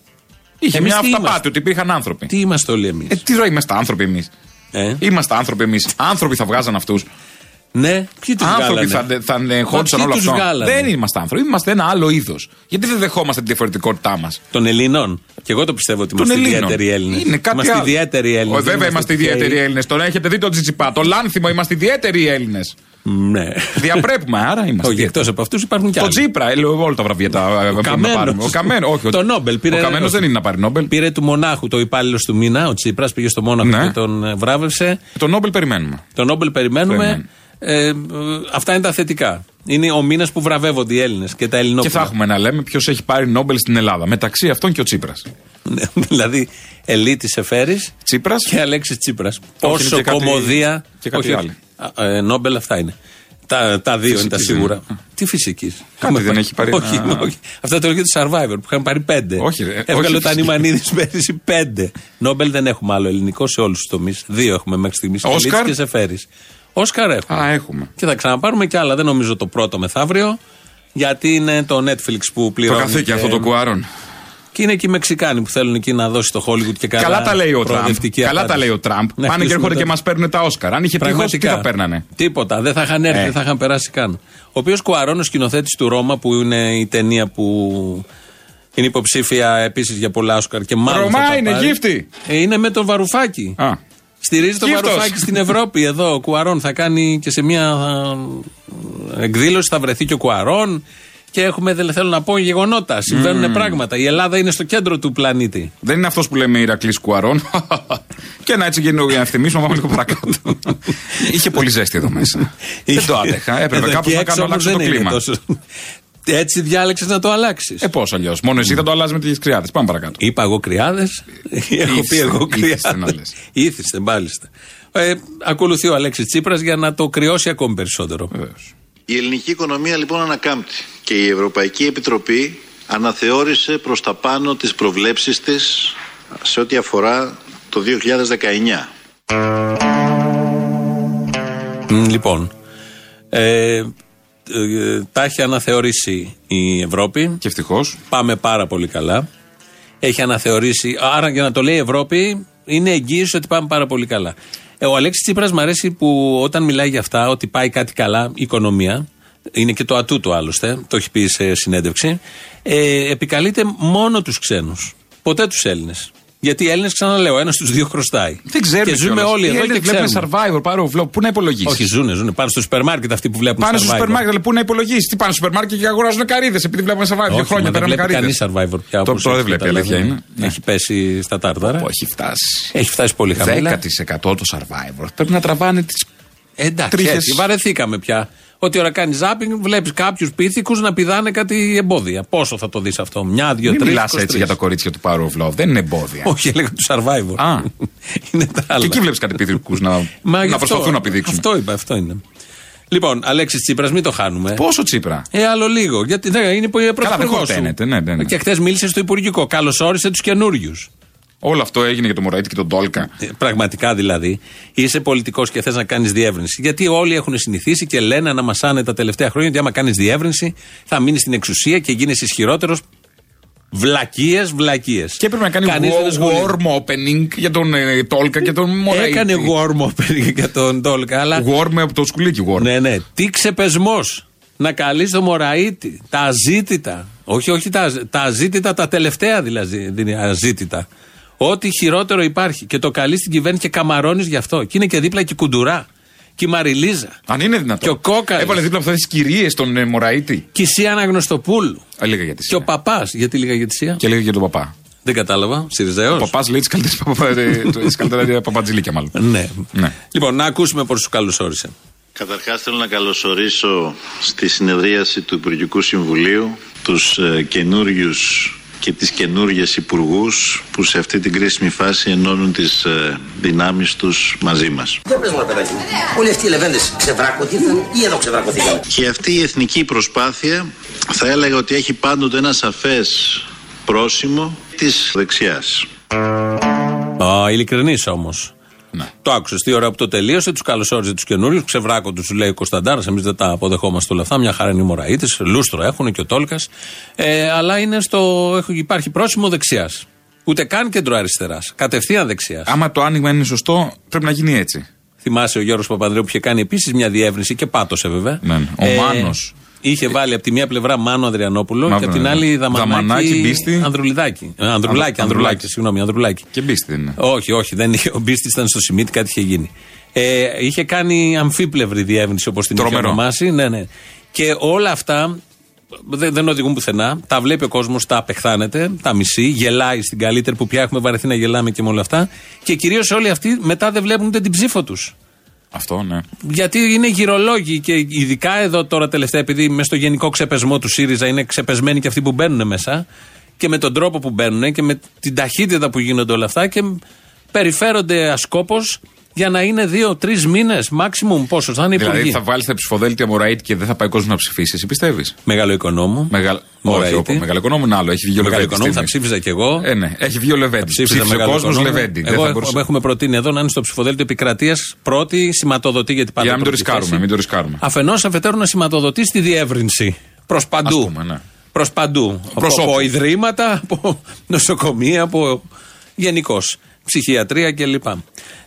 Είχε Εμείς μια τι αυταπάτη είμαστε; ότι υπήρχαν άνθρωποι. Τι είμαστε όλοι εμείς; Ε, τι ρώη είμαστε άνθρωποι εμείς. Ε; Είμαστε άνθρωποι εμείς. Άνθρωποι θα βγάζαν αυτούς. Ναι, ποιοι τους Άνθρωποι βγάλανε; θα, θα εγχόντουσαν Μα όλο ποιοι τους αυτό. βγάλανε; Δεν είμαστε άνθρωποι. Είμαστε ένα άλλο είδος. Γιατί δεν δεχόμαστε τη διαφορετικότητά μας; Των Ελλήνων. Και εγώ το πιστεύω ότι Των είμαστε Ελλήνων. ιδιαίτεροι Έλληνες. Είναι κάτι Είμαστε άλλο. ιδιαίτεροι Έλληνες. Ω, βέβαια είμαστε ιδιαίτεροι Έλληνες. Τον έχετε δει τον Τζιτσιπά. Το Λάνθιμο είμαστε ιδιαίτεροι Έλληνες. Ναι. Διαπρέπουμε, άρα είμαστε. Όχι, εκτός από αυτούς υπάρχουν κι Το άλλοι. Τσίπρα, ε, λέω όλα τα βραβεία τα ε, πρέπει να Καμένος. πάρουμε. Ο Καμένος, όχι. Το Νόμπελ πήρε- Ο Καμένος δεν είναι να πάρει Νόμπελ. Πήρε του μονάχου το υπάλληλο του μήνα. Ο Τσίπρας πήγε στο Μόναχο Ναι. και τον ε, βράβευσε. Το Νόμπελ περιμένουμε. Το Νόμπελ περιμένουμε. Περιμένουμε. Ε, ε, αυτά είναι τα θετικά. Είναι ο μήνας που βραβεύονται οι Έλληνες και τα Και Ελληνόπουλα. θα έχουμε να λέμε ποιος έχει πάρει Νόμπελ στην Ελλάδα. Μεταξύ αυτών και ο Τσίπρας. Ναι, δηλαδή, Ελίτης Εφέρης Τσίπρας. και Αλέξης Τσίπρας. Όχι, Πόσο είναι και κάτι- κομμωδία. και κάτι όχι, άλλο. α, ε, Νόμπελ αυτά είναι. Τα, τα δύο είναι τα Φυσικής σίγουρα. είναι. Τι φυσικής. Κάτι δεν έχει πάρει Όχι, ένα- όχι. Αυτά το λέγεται Survivor που είχαν πάρει πέντε. Όχι, ρε, Έβγαλε όχι ο φυσική. Τανιμανίδης πέρυσι πέντε. Νόμπελ δεν έχουμε άλλο ελληνικό σε όλους τους τομείς. Δύο έχουμε μέχρι στιγμής. Όσκαρ. και Σεφέρης. Όσκαρ έχουμε. Α, έχουμε. Και θα ξαναπάρουμε κι άλλα. Δεν νομίζω το πρώτο μεθαύριο. Γιατί είναι το Netflix που Το πληρώνει. καθήκη και- αυτό το κουάρον. Και είναι και οι Μεξικάνοι που θέλουν εκεί να δώσει το Hollywood και καλά. Καλά τα λέει ο Τραμπ. προοδευτική Καλά τα απάντηση. λέει ο Τραμπ. Ναι, Πάνε και χτίσουμε έρχονται το- και μας παίρνουν τα Όσκαρ. Αν είχε τύχος, τι Πραγματικά. θα παίρνανε; Τίποτα. Δεν θα είχαν έρθει, Ε. δεν θα είχαν περάσει καν. Ο οποίος Κουαρών, ο σκηνοθέτης του Ρώμα, που είναι η ταινία που είναι υποψήφια επίσης για πολλά Όσκαρ και μάλλον. Ρωμά θα τα είναι, πάρει. γύφτη. Ε, είναι με τον Βαρουφάκη. Α. Στηρίζει τον Γύφτος. Βαρουφάκη στην Ευρώπη εδώ. Ο Κουαρών θα κάνει και σε μια α, εκδήλωση, θα βρεθεί και ο Κουαρών. Και έχουμε, δεν θέλω να πω, γεγονότα. Συμβαίνουν πράγματα. Η Ελλάδα είναι στο κέντρο του πλανήτη. Δεν είναι αυτός που λέμε Ηρακλής Κουαρών. Και να έτσι γίνει για να ευθυμίσουμε, πάμε λίγο παρακάτω. Είχε πολύ ζέστη εδώ μέσα. δεν το άντεχα. Έπρεπε Εδώ κάπως και να έξω κάνω όμως αλλάξω το δεν είναι κλίμα. Τόσο. Έτσι διάλεξες να το αλλάξεις. Ε, πώς αλλιώς. Μόνο εσύ θα το αλλάζεις με τις κρυάδες. Πάμε παρακάτω. Είπα εγώ κρυάδες. Έχω πει εγώ ήθιστε να κρυάδε. λες. Ήθιστε, μάλιστα. Ε, ακολουθεί ο Αλέξης Τσίπρας για να το κρυώσει ακόμη περισσότερο. Βεβαίως. Η ελληνική οικονομία λοιπόν ανακάμπτει και η Ευρωπαϊκή Επιτροπή αναθεώρησε προς τα πάνω τις προβλέψεις της σε ό,τι αφορά το 2019. Μ, Λοιπόν, ε, ε, τα έχει αναθεωρήσει η Ευρώπη. Και ευτυχώς. Πάμε πάρα πολύ καλά. Έχει αναθεωρήσει. Άρα για να το λέει η Ευρώπη, είναι εγγύηση ότι πάμε πάρα πολύ καλά. Ε, ο Αλέξης Τσίπρας μου αρέσει που όταν μιλάει για αυτά, ότι πάει κάτι καλά, η οικονομία, είναι και το ατού του άλλωστε, το έχει πει σε συνέντευξη, ε, επικαλείται μόνο τους ξένους. Ποτέ τους Έλληνες. Γιατί οι Έλληνες, ξαναλέω, ένας στους δύο χρωστάει. Δεν ξέρουμε. Και ζούμε κιόλας. όλοι Οι εδώ και Έλληνες βλέπουν ξέρουμε. survivor, πάρω βλό. Πού να υπολογίσεις; Όχι, ζούνε, ζούνε. Πάνε στο σούπερ μάρκετ αυτοί που βλέπουν Πάνε στο Survivor. σούπερ μάρκετ, αλλά πού να υπολογίσεις; Τι πάνε στο σούπερ μάρκετ και αγοράζουν καρύδες επειδή βλέπουν survivor. Δύο Όχι, χρόνια μα δεν πέραμε βλέπει καρύδες. κανείς survivor πια. Το- όπως τώρα δεν έχει βλέπει, αλήθεια καταλάβει. είναι. Έχει πέσει στα τάρταρα. Που έχει φτάσει. Έχει φτάσει πολύ χαμηλά. 10% το survivor. Πρέπει να τραβάνε τις. Ε, Εντάξει, Τρίχες. έτσι, βαρεθήκαμε πια. Ό,τι ώρα κάνει ζάπινγκ, βλέπεις κάποιους πίθηκους να πηδάνε κάτι εμπόδια. Πόσο θα το δεις αυτό, μια, δύο, Μην τρεις. μιλάς έτσι για τα κορίτσια του Power of Love. Δεν είναι εμπόδια. Όχι, έλεγα τους survivor. Α. είναι τα άλλα. Και εκεί βλέπεις κάτι πηδικού να, Μα γι' να αυτό- προσπαθούν να πηδήξουν. Αυτό είπα, αυτό είναι. Λοιπόν, Αλέξης Τσίπρας, μην το χάνουμε. Πόσο τσίπρα; Ε, άλλο λίγο. Γιατί δεν είναι δεν πρωθυπουργός σου. χορταίνεται, ναι, ναι, ναι. Και χθες μίλησε στο Υπουργικό. Καλώ όρισε τους καινούριους. Όλο αυτό έγινε για τον Μωραήτη και τον Τόλκα. Ε, Πραγματικά δηλαδή, είσαι πολιτικός και θες να κάνεις διεύρυνση. Γιατί όλοι έχουν συνηθίσει και λένε, αναμασάνε τα τελευταία χρόνια ότι άμα κάνεις διεύρυνση θα μείνεις στην εξουσία και γίνεις ισχυρότερος. Βλακίες, βλακίες. Και έπρεπε να κάνει wo- warm opening για τον ε, Τόλκα και τον Μωραήτη. Έκανε warm opening για τον Τόλκα, αλλά. Warm από το σκουλίκι warm. Ναι, ναι. Τι ξεπεσμός. Να καλείς το Μωραήτη. Τα αζήτητα. Όχι, όχι τα, αζ- τα αζήτητα, τα τελευταία δηλαδή. δεν είναι αζήτητα. Ό,τι χειρότερο υπάρχει. Και το καλεί στην κυβέρνηση και καμαρώνεις γι' αυτό. Και είναι και δίπλα και η Κουντουρά. Και η Μαριλίζα. Αν είναι δυνατόν. Και ο Κόκαλης. Έβαλε δίπλα από αυτές τις κυρίες τον ε, Μωραήτη. Και η Σία Αναγνωστοπούλου. Α, Λίγα για τη Και ο Σία. παπάς. Γιατί λίγα για τη Σία; Και λέγε για τον παπά. Δεν κατάλαβα. Σιριζέος. Ο παπάς λέει τις καλύτερα παπατζηλίκια μάλλον. Ναι. Ναι. Λοιπόν, να ακούσουμε πώς του καλώ όρισε. Καταρχάς θέλω να καλωσορίσω στη συνεδρίαση του Υπουργικού Συμβουλίου τους ε, καινούριους και τις καινούριες υπουργούς που σε αυτή την κρίσιμη φάση ενώνουν τις ε, δυνάμεις τους μαζί μας. Για πες μου ρε παιδάκι μου, όλοι αυτοί οι λεβέντες ξεβράκωτοι ήρθαν ή εδώ ξεβρακωθήκαν; Και αυτή η εθνική προσπάθεια θα έλεγα ότι έχει πάντοτε ένα σαφές πρόσημο της δεξιάς. Α, ειλικρινής όμως. Ναι. Το άκουσες τι ώρα που το τελείωσε, τους καλωσόριζε τους καινούριους, ξεβράκω τους, λέει ο Κωνσταντάρα. Εμείς δεν τα αποδεχόμαστε όλα αυτά. Μια χαρά είναι οι Μωραήτε, λούστρο έχουν και ο Τόλκας. Ε, αλλά είναι στο, έχει- υπάρχει πρόσημο δεξιάς. Ούτε καν κέντρο αριστεράς. Κατευθείαν δεξιάς. Άμα το άνοιγμα είναι σωστό, πρέπει να γίνει έτσι. Θυμάσαι ο Γιώργος Παπανδρέου που είχε κάνει επίσης μια διεύρυνση και πάτωσε βέβαια. Ναι, ναι. Ο Μάνος. Είχε βάλει από τη μία πλευρά Μάνο Αδριανόπουλο Μαύρο, και από την ναι. άλλη Δαμανάκη, Δαμανάκη, Μπίστη. Ανδρουλιδάκη. Ε, Ανδρουλάκη, Ανδρουλάκη. Ανδρουλάκη, συγγνώμη, Ανδρουλάκη. Και μπίστη δεν είναι. Όχι, όχι, δεν είχε, ο Μπίστης ήταν στο Σιμίτι, κάτι είχε γίνει. Ε, είχε κάνει αμφίπλευρη διεύρυνση όπως την είχε Τρομερό. ονομάσει. Ναι, ναι. Και όλα αυτά δεν, δεν οδηγούν πουθενά. Τα βλέπει ο κόσμος, τα απεχθάνεται, τα μισεί, γελάει στην καλύτερη που πια έχουμε βαρεθεί να γελάμε και με όλα αυτά. Και κυρίως όλοι αυτοί μετά δεν βλέπουν ούτε την ψήφο τους. Αυτό, ναι. Γιατί είναι γυρολόγοι και ειδικά εδώ τώρα τελευταία, επειδή μες στο γενικό ξεπεσμό του ΣΥΡΙΖΑ είναι ξεπεσμένοι και αυτοί που μπαίνουν μέσα και με τον τρόπο που μπαίνουν και με την ταχύτητα που γίνονται όλα αυτά και περιφέρονται ασκόπως για να είναι δύο-τρει μήνες maximum. Πόσος θα είναι Δηλαδή υπουργοί. θα βάλεις τα ψηφοδέλτια Μωραήτη και δεν θα πάει κόσμος να ψηφίσει. Εσύ πιστεύεις; Μεγάλο οικονόμου. Μεγαλ... Όχι, Μωραήτη. όχι, μεγάλο οικονόμου είναι άλλο. Έχει βγει ο Μεγάλο Λεβέντης. οικονόμου, θα ψήφιζα κι εγώ. Ε, ναι, έχει βγει ο Λεβέντης. Ψήφιζα Ψήφισε ο μεγάλο κόσμος οικονόμου. Λεβέντη. Δεν Εγώ θα έχω- μπορούσε. έχουμε προτείνει εδώ να είναι στο ψηφοδέλτιο επικρατείας πρώτη σηματοδοτή γιατί πάντα Για να μην το πρώτη ρισκάρουμε. θέση. Μην το ρισκάρουμε. Αφενός, αφετέρου να σηματοδοτεί στη διεύρυνση. Προς παντού. Ας πούμε, ναι. Προς παντού. Από, Προς από όπου. ιδρύματα, από νοσοκομεία, από γενικώς. Ψυχιατρία κλπ.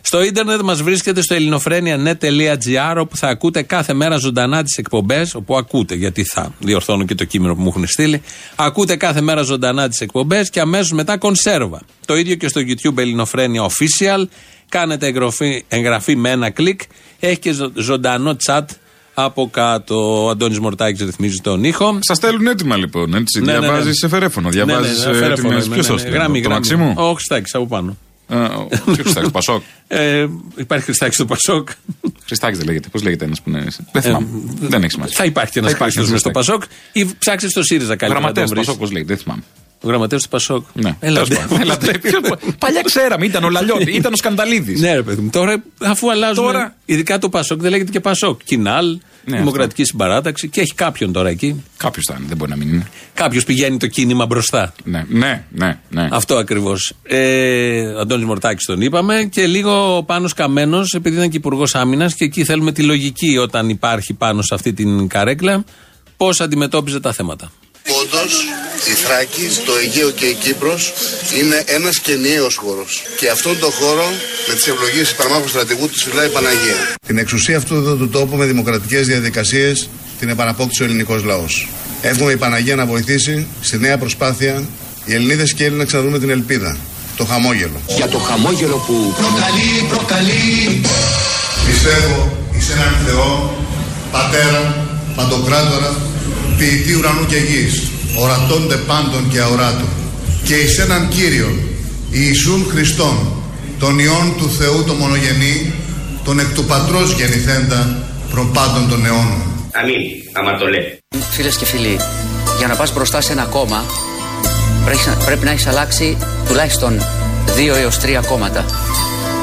Στο ίντερνετ μας βρίσκεται στο ελληνοφρένια.net.gr όπου θα ακούτε κάθε μέρα ζωντανά τις εκπομπές. Όπου ακούτε, γιατί θα διορθώνω και το κείμενο που μου έχουν στείλει. Ακούτε κάθε μέρα ζωντανά τις εκπομπές και αμέσως μετά κονσέρβα. Το ίδιο και στο YouTube Ελληνοφρένια Official. Κάνετε εγγραφή, εγγραφή με ένα κλικ. Έχει και ζω- ζωντανό chat από κάτω. Ο Αντώνης Μορτάκης ρυθμίζει τον ήχο. Σας στέλνουν έτοιμα λοιπόν. Έτσι. Ναι, ναι, ναι. Διαβάζεις σε φερέφωνο. Διαβάζει Ναι, ναι, ναι, έτοιμε. ναι, ναι, Ποιος ναι, το ναι, στέλνει. Γράμμι, Το γράμμι. Μαξίμου. Ο Χριστάκης από πάνω. Ε, ο- Ποιο Χριστάκης, το Πασόκ. Ε, υπάρχει Χριστάκης στο Πασόκ. Χριστάκης δεν λέγεται. Πώς λέγεται ένας που είναι. Δεν θυμάμαι. δεν έχει σημασία. Θα υπάρχει και ένας Θα υπάρχει Χρήστο ένας στο Χριστάκης. Πασόκ ή ψάξει στο ΣΥΡΙΖΑ καλύτερα. Γραμματέα να του τον βρεις. Πασόκ, πώς λέγεται, δεν θυμάμαι. Ο γραμματέας του Πασόκ. Ναι, Έλα, τέλος πάντων. Έλα, ποιος- Παλιά ξέραμε, ήταν ο Λαλιώτη, ήταν ο Σκανδαλίδης. Ναι, ρε παιδί μου. Τώρα, αφού αλλάζουν. Τώρα- Ειδικά το Πασόκ δεν λέγεται και Πασόκ. Κινάλ, Ναι, Δημοκρατική Συμπαράταξη και έχει κάποιον τώρα εκεί. Κάποιος θα είναι, δεν μπορεί να μην είναι. Κάποιος πηγαίνει το κίνημα μπροστά. Ναι, ναι, ναι. ναι. Αυτό ακριβώς. Ε, Αντώνης Μορτάκης τον είπαμε και λίγο πάνω Καμένο, επειδή ήταν και υπουργός άμυνας και εκεί θέλουμε τη λογική όταν υπάρχει πάνω σε αυτή την καρέκλα, πώς αντιμετώπιζε τα θέματα. Όντως, η Θράκη, το Αιγαίο και η Κύπρος είναι ένας και ενιαίος χώρος. Και αυτόν τον χώρο, με τις ευλογίες του Παραμάχου Στρατηγού, του φυλάει η Παναγία. Την εξουσία αυτού εδώ του τόπου με δημοκρατικές διαδικασίες την επαναπόκτησε ο ελληνικός λαός. Εύχομαι η Παναγία να βοηθήσει στη νέα προσπάθεια οι Ελληνίδες και οι Έλληνες να ξαναδούμε την ελπίδα, το χαμόγελο. Για το χαμόγελο που Προκαλεί, προκαλεί. Πιστεύω εις έναν Θεό, Πατέρα, Παντοκράτορα, ποιητή ουρανού και γης, ορατώνται πάντων και αοράτων. Και εις έναν Κύριον, Ιησούν Χριστόν, τον Υιόν του Θεού το μονογενή, τον εκ του Πατρός γεννηθέντα, προπάντων των αιώνων. Αμήν, άμα το λέει. Φίλες και φίλοι, για να πας μπροστά σε ένα κόμμα πρέπει να, πρέπει να έχεις αλλάξει τουλάχιστον δύο έως τρία κόμματα.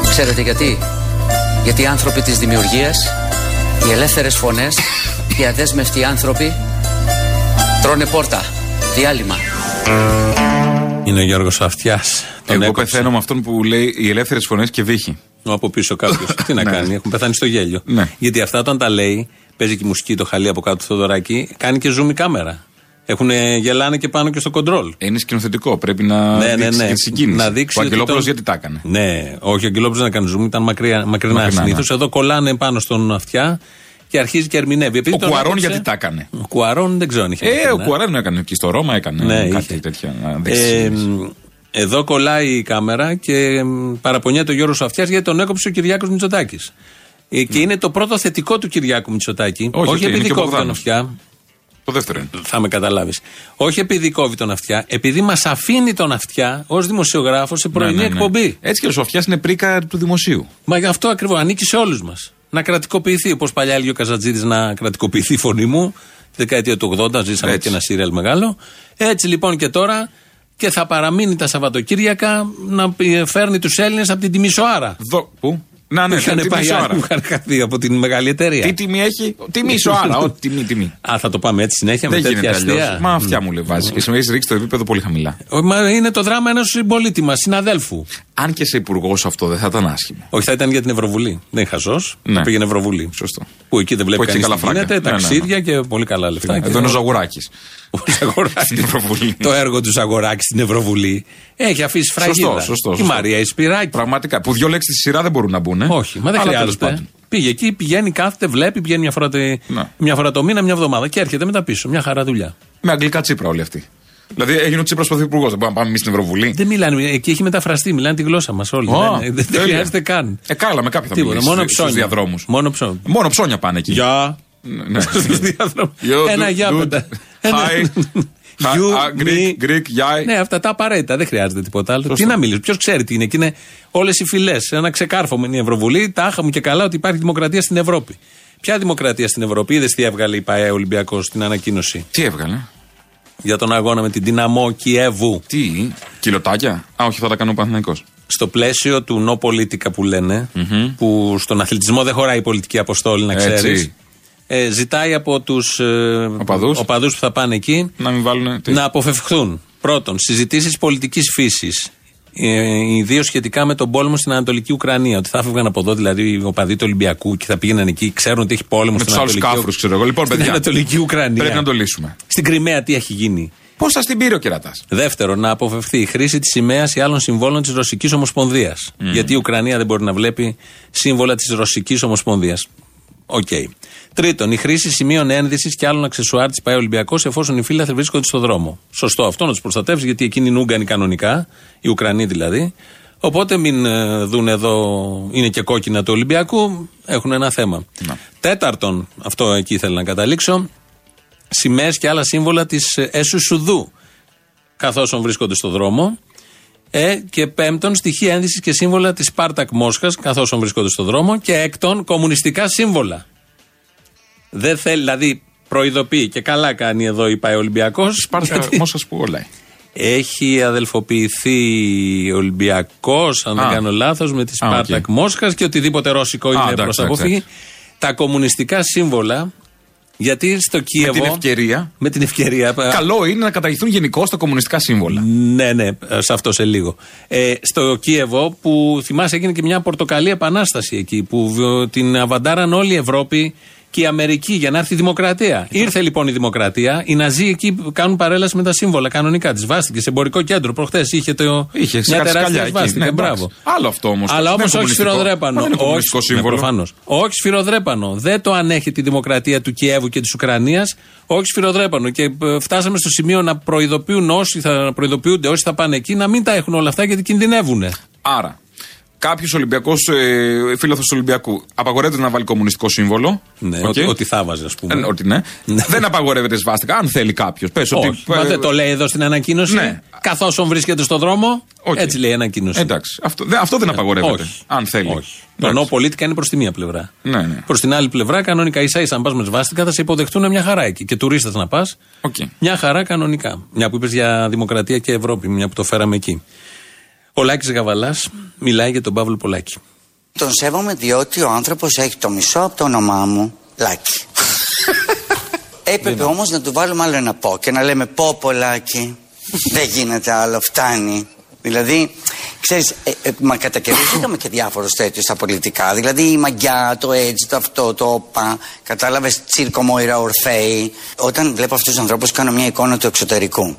Ξέρετε γιατί; Γιατί οι άνθρωποι της δημιουργίας, οι ελεύθερες φωνές, οι αδέσμευτοι άνθρωποι τρώνε πόρτα, διάλειμμα. Είναι ο Γιώργος Αυτιάς. Τον Εγώ έκοψε. πεθαίνω με αυτόν που λέει οι ελεύθερες φωνές και βύχη. Από πίσω κάποιος. Τι να Ναι. κάνει, έχουν πεθάνει στο γέλιο. Ναι. Γιατί αυτά όταν τα λέει, παίζει και η μουσική το χαλί από κάτω του Θοδωράκη, κάνει και zoom η κάμερα. Έχουν γελάνε και πάνω και στο κοντρόλ. Είναι σκηνοθετικό. Πρέπει να Ναι, ναι, δείξει ναι. και τη συγκίνηση. Να δείξει Ο ότι Αγγελόπουλος τον- γιατί τα έκανε; Ναι, όχι, ο Αγγελόπουλος δεν έκανε zoom, ήταν μακριά, μακρινά Μακρινά, συνήθως. ναι. Εδώ κολλάνε πάνω στον αυτιά και αρχίζει και ερμηνεύει. Επειδή Ο τον Κουαρών έκοψε- γιατί τα έκανε. Ο Κουαρών δεν ξέρω αν είχε. Ε, κάνει, ο ναι. Κουαρών έκανε και στο Ρώμα έκανε Ναι, κάτι είχε. τέτοια. να δείξει Ε, συγκίνηση. μ, εδώ κολλάει η κάμερα και μ, παραπονιέται ο Γιώργος Αυτιά γιατί τον έκοψε ο Κυριάκος Μητσοτάκης. Και είναι το πρώτο θετικό του Κυριάκου Μητσοτάκη. Ναι. Όχι, Όχι, οκ, είναι επειδή και ο κόβει τον Μπογδάνος. αυτιά. Το δεύτερο είναι. Θα με καταλάβεις. Όχι επειδή κόβει τον αυτιά, επειδή μας αφήνει τον αυτιά ως δημοσιογράφος σε πρωινή Ναι, ναι, ναι. εκπομπή. Έτσι και ο Σοφιά είναι πρίκα του δημοσίου. Μα γι' αυτό ακριβώς ανήκει σε όλους μας. Να κρατικοποιηθεί. Όπως παλιά έλεγε ο Καζατζίδη να κρατικοποιηθεί η φωνή μου. Τη δεκαετία του 80 ζήσαμε Έτσι. και ένα σύριαλ μεγάλο. Έτσι λοιπόν και τώρα και θα παραμείνει τα Σαββατοκύριακα να πη- φέρνει τους Έλληνες από την Τιμισοάρα. Δο... Πού; Να, ναι, που είχαν τι πάει μισό άλλοι ώρα. που είχαν χαθεί από την μεγάλη εταιρεία. Τι τιμή έχει, τιμή σου άρα, ό,τι τιμή, τιμή. Α, θα το πάμε έτσι συνέχεια Δεν με τέτοια γίνεται αλλιώς. αστεία. Μα αυτιά μου λέει βάζει. Και σου έχει ρίξει το επίπεδο πολύ χαμηλά. Ο, Μα είναι το δράμα ενός συμπολίτη μας, συναδέλφου. Αν και σε υπουργός αυτό δεν θα ήταν άσχημο. Όχι, θα ήταν για την Ευρωβουλή. Δεν είναι χαζός. Ναι. Θα πήγαινε Ευρωβουλή. Σωστό. Που εκεί δεν βλέπει Που έχει κανείς καλά τι φράγκα. γίνεται, Ναι, ναι, ναι. ταξίδια και πολύ καλά λεφτά. Εδώ είναι ο Ζαγουράκης. Ο Ζαγοράκης. Στην Ευρωβουλή. το έργο τους Ζαγοράκη στην Ευρωβουλή έχει αφήσει φραγίδα. Σωστό, σωστό, Η σωστό. Μαρία Ισπυράκη. Πραγματικά. Που δύο λέξεις στη σειρά δεν μπορούν να μπουν. Όχι, μα δεν Αλλά τέλος χρειάζεται. πάντων. Πήγε εκεί, πηγαίνει, κάθεται, βλέπει, πηγαίνει μια φορά, το, Ναι. μια φορά το μήνα, μια εβδομάδα και έρχεται μετά πίσω. Μια χαρά δουλειά. Με αγγλικά τσίπρα όλοι αυτοί. Δηλαδή έγινε ο Τσίπρας πρωθυπουργός. Δεν μπορούμε να πάμε εμείς στην Ευρωβουλή. Δεν μιλάνε, εκεί έχει μεταφραστεί, μιλάνε τη γλώσσα μας όλοι. Ω, δεν, δεν τέλεια. χρειάζεται καν. Ε, καλά, με κάποια θα Τίποτα, μιλήσεις μόνο στους ψώνια. διαδρόμους. Μόνο ψώνια. Μόνο ψώνια πάνε εκεί. Γεια. Ναι. Στους διαδρόμους. Yo, Ένα do- γεια do- πέντα. Hi. You, Ah, Greek, me. Greek, yeah. Ναι, αυτά τα απαραίτητα. Δεν χρειάζεται τίποτα άλλο. Σωστό. Τι να μιλήσει, ποιος ξέρει τι είναι. Και είναι όλες οι φυλές. Ένα ξεκάρφωμα είναι η Ευρωβουλή. Τάχα μου και καλά ότι υπάρχει δημοκρατία στην Ευρώπη. Ποια δημοκρατία στην Ευρώπη, είδες τι έβγαλε η ΠαΕ Ολυμπιακός στην ανακοίνωση; Τι έβγαλε; για τον αγώνα με την Δυναμό Κιέβου. Τι, κιλοτάκια; Α, όχι, θα τα κάνει ο Παναθηναϊκός. Στο πλαίσιο του no politica που λενε που στον αθλητισμό δεν χωράει η πολιτική αποστόλη, να Έτσι. ξέρεις. Ε, ζητάει από τους ε, Οπαδούς. οπαδούς που θα πάνε εκεί Να μην βάλουν. τι. να αποφευχθούν. Πρώτον, συζητήσεις πολιτικής φύσης. Ε, Ιδίως σχετικά με τον πόλεμο στην Ανατολική Ουκρανία. Ότι θα έφευγαν από εδώ, δηλαδή οι οπαδοί του Ολυμπιακού και θα πήγαιναν εκεί, ξέρουν ότι έχει πόλεμο Με στην τους άλλους Ανατολική, κάφρους, ξέρω εγώ. Λοιπόν, στην παιδιά. Ανατολική Ουκρανία. Πρέπει να το λύσουμε. Στην Κρυμαία τι έχει γίνει; Πώς θα την πήρε ο κερατάς; Δεύτερον, να αποφευθεί η χρήση της σημαίας ή άλλων συμβόλων της Ρωσικής Ομοσπονδίας. Γιατί η Ουκρανία δεν μπορεί να βλέπει σύμβολα της Ρωσικής Ομοσπονδίας. Οκ. Τρίτον, η χρήση σημείων ένδυσης και άλλων αξεσουάρ της ΠαΕ Ολυμπιακός εφόσον οι φίλαθροι βρίσκονται στο δρόμο. Σωστό αυτό να τους προστατεύσει, γιατί εκείνοι είναι Ούγγανοι κανονικά, οι Ουκρανοί δηλαδή. Οπότε μην ε, δουν εδώ, είναι και κόκκινα του Ολυμπιακού, έχουν ένα θέμα. Τέταρτον, αυτό εκεί ήθελα να καταλήξω, σημαίες και άλλα σύμβολα της ΕΣΣΔ καθώς βρίσκονται στο δρόμο. Ε, και πέμπτον, στοιχεία ένδυσης και σύμβολα της Σπάρτακ Μόσχας, καθώς βρίσκονται στο δρόμο. Και έκτον, κομμουνιστικά σύμβολα. Δεν θέλει, δηλαδή προειδοποιεί και καλά κάνει εδώ η ΠαΕ Ολυμπιακός. Σπάρτακ Μόσχας που όλα. Έχει αδελφοποιηθεί ο Ολυμπιακός, αν δεν Α. κάνω λάθος, με τη Α, οκ. Σπάρτακ Μόσχας και οτιδήποτε ρώσικο είναι εντάξει, προς εντάξει, αποφυγή. Τα κομμουνιστικά σύμβολα, γιατί στο Με Κίεβο. την ευκαιρία. Με την ευκαιρία. Καλό είναι να καταργηθούν γενικώ τα κομμουνιστικά σύμβολα. Ναι, ναι, σε αυτό σε λίγο. Ε, στο Κίεβο που θυμάσαι έγινε και μια πορτοκαλή επανάσταση εκεί που β- την αβαντάραν όλη η Ευρώπη και η Αμερική για να έρθει η δημοκρατία. Ήρθε λοιπόν η δημοκρατία. Οι Ναζί εκεί κάνουν παρέλαση με τα σύμβολα κανονικά τη βάστηκε σε εμπορικό κέντρο. Προχθές είχε το. Είχε σε μια κάτι τεράστια σκαλιά εκεί. σβάστηκα, Ναι, μπράβο. εντάξει. Άλλο αυτό όμως. Αλλά όμως όχι σφυροδρέπανο. Δεν είναι κομμουνιστικό Όχι, σύμβολο. ναι, προφανώς. Όχι σφυροδρέπανο. Δεν το ανέχεται η δημοκρατία του Κιέβου και της Ουκρανίας. Όχι σφυροδρέπανο. Και ε, φτάσαμε στο σημείο να προειδοποιούν όσοι θα να προειδοποιούνται, όσοι θα πάνε εκεί, να μην τα έχουν όλα αυτά γιατί κινδυνεύουν. Άρα, κάποιος Ολυμπιακός, ε, φίλος του Ολυμπιακού, απαγορεύεται να βάλει κομμουνιστικό σύμβολο; Ναι, Οκ. ότι, ότι θα βάζει, ας πούμε. Ε, ότι ναι. δεν απαγορεύεται σβάστικα, αν θέλει κάποιος. Πες ότι. Όχι. Μα ε, δεν το λέει εδώ στην ανακοίνωση. Ναι. Καθώς βρίσκεται στο δρόμο. οκ. Έτσι λέει η ανακοίνωση. Εντάξει. Αυτό, δεν- αυτό δεν απαγορεύεται. Όχι. Αν θέλει. Όχι. Το Εντάξει. no politica είναι προς τη μία πλευρά. Ναι, ναι. Προς την άλλη πλευρά, κανονικά ίσα ίσα, αν πας με σβάστικα, θα σε υποδεχτούν μια χαρά εκεί. Και τουρίστες να πας. Οκ. Μια χαρά κανονικά. Μια που είπες για δημοκρατία και Ευρώπη, μια που το φέραμε εκεί. Ο Λάκη Γαβαλάς μιλάει για τον Παύλο Πολάκη. Τον σέβομαι διότι ο άνθρωπος έχει το μισό από το όνομά μου, Λάκη. Έπρεπε όμως να του βάλουμε άλλο ένα πω και να λέμε πω Πολάκη. Δεν γίνεται άλλο, φτάνει. Δηλαδή, ξέρεις, ε, ε, μα κατά καιρούς είχαμε και διάφορους τέτοιους στα πολιτικά. Δηλαδή η μαγιά, το έτσι, το αυτό, το όπα. Κατάλαβες, τσίρκο Μόιρα Ορφέη. Όταν βλέπω αυτούς τους ανθρώπους κάνω μια εικόνα του εξωτερικού.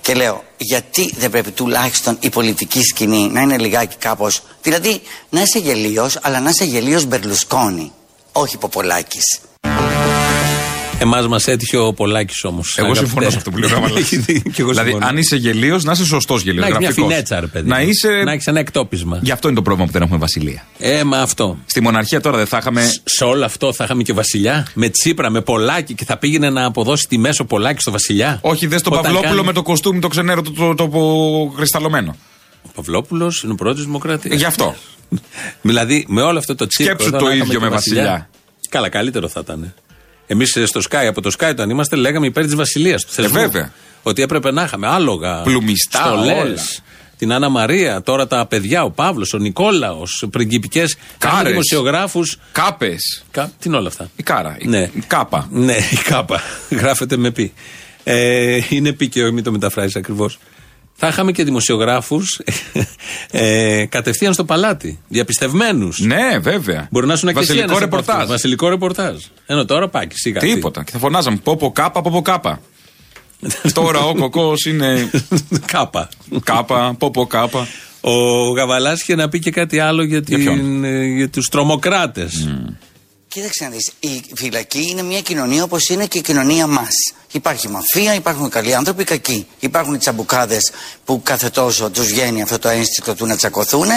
Και λέω, γιατί δεν πρέπει τουλάχιστον η πολιτική σκηνή να είναι λιγάκι κάπως... Δηλαδή, να είσαι γελίος, αλλά να είσαι γελίος Μπερλουσκόνη. Όχι Ποπολάκης. Εμάς μας έτυχε ο Πολάκης όμως. Εγώ συμφωνώ σε αυτό που λέει ο Γαβαλάς. Δηλαδή, αν είσαι γελίος, να είσαι σωστός γελίος. Να έχεις μια φινέτσα, ρε παιδί. Να είσαι. Να έχεις ένα εκτόπισμα. Γι' αυτό είναι το πρόβλημα που δεν έχουμε βασιλεία. Ε, μα αυτό. Στη μοναρχία τώρα δεν θα είχαμε. Σε όλο αυτό θα είχαμε και βασιλιά; Με τσίπρα, με Πολάκη και θα πήγαινε να αποδώσει τη μέσο Πολάκη στο βασιλιά; Όχι, δες τον Όταν Παυλόπουλο κάνει- με το κοστούμι το ξενέρο το, το, το, το κρυσταλλωμένο. Ο Παυλόπουλος είναι ο πρώτος Δημοκρατίας. Γι' αυτό. δηλαδή, με όλο αυτό το τσίρκο. Σκέψου εδώ το να είχαμε ίδιο και με βασιλιά. Καλά, καλύτερο θα ήταν. Εμείς στο Sky, από το Sky, όταν είμαστε, λέγαμε υπέρ της βασιλείας του θεσμού. Ε, βέβαια. Ότι έπρεπε να είχαμε άλογα. Πλουμιστά, στολές, όλα. Την Άννα Μαρία, τώρα τα παιδιά, ο Παύλος, ο Νικόλαος, πριγκιπικές. Κάρες. δημοσιογράφους. Κάπες. Κα... Τι είναι όλα αυτά; Η κάρα. η- Ναι. η κάπα. Ναι, η κάπα. Γράφεται με πι. Ε, είναι πι και μην το μεταφράζεις ακριβώς. Θα είχαμε και δημοσιογράφους ε, κατευθείαν στο παλάτι. Διαπιστευμένους. Ναι, βέβαια. Μπορεί να σου και εσύ Βασιλικό ένας από ρεπορτάζ. αυτούς. Βασιλικό ρεπορτάζ. Ενώ τώρα πάει και σιγά. Τίποτα. Και θα φωνάζαμε πόπο κάπα, πόπο κάπα. Τώρα ο κοκό είναι Κάπα. κάπα, πόπο κάπα. Ο Γαβαλάς είχε να πει και κάτι άλλο για, Για ποιον; την, ε, για τους τρομοκράτες. Κοίταξε να δεις, η φυλακή είναι μια κοινωνία όπως είναι και η κοινωνία μας. Υπάρχει μαφία, υπάρχουν καλοί άνθρωποι, κακοί. Υπάρχουν οι τσαμπουκάδες που κάθε τόσο τους βγαίνει αυτό το ένστικτο του να τσακωθούν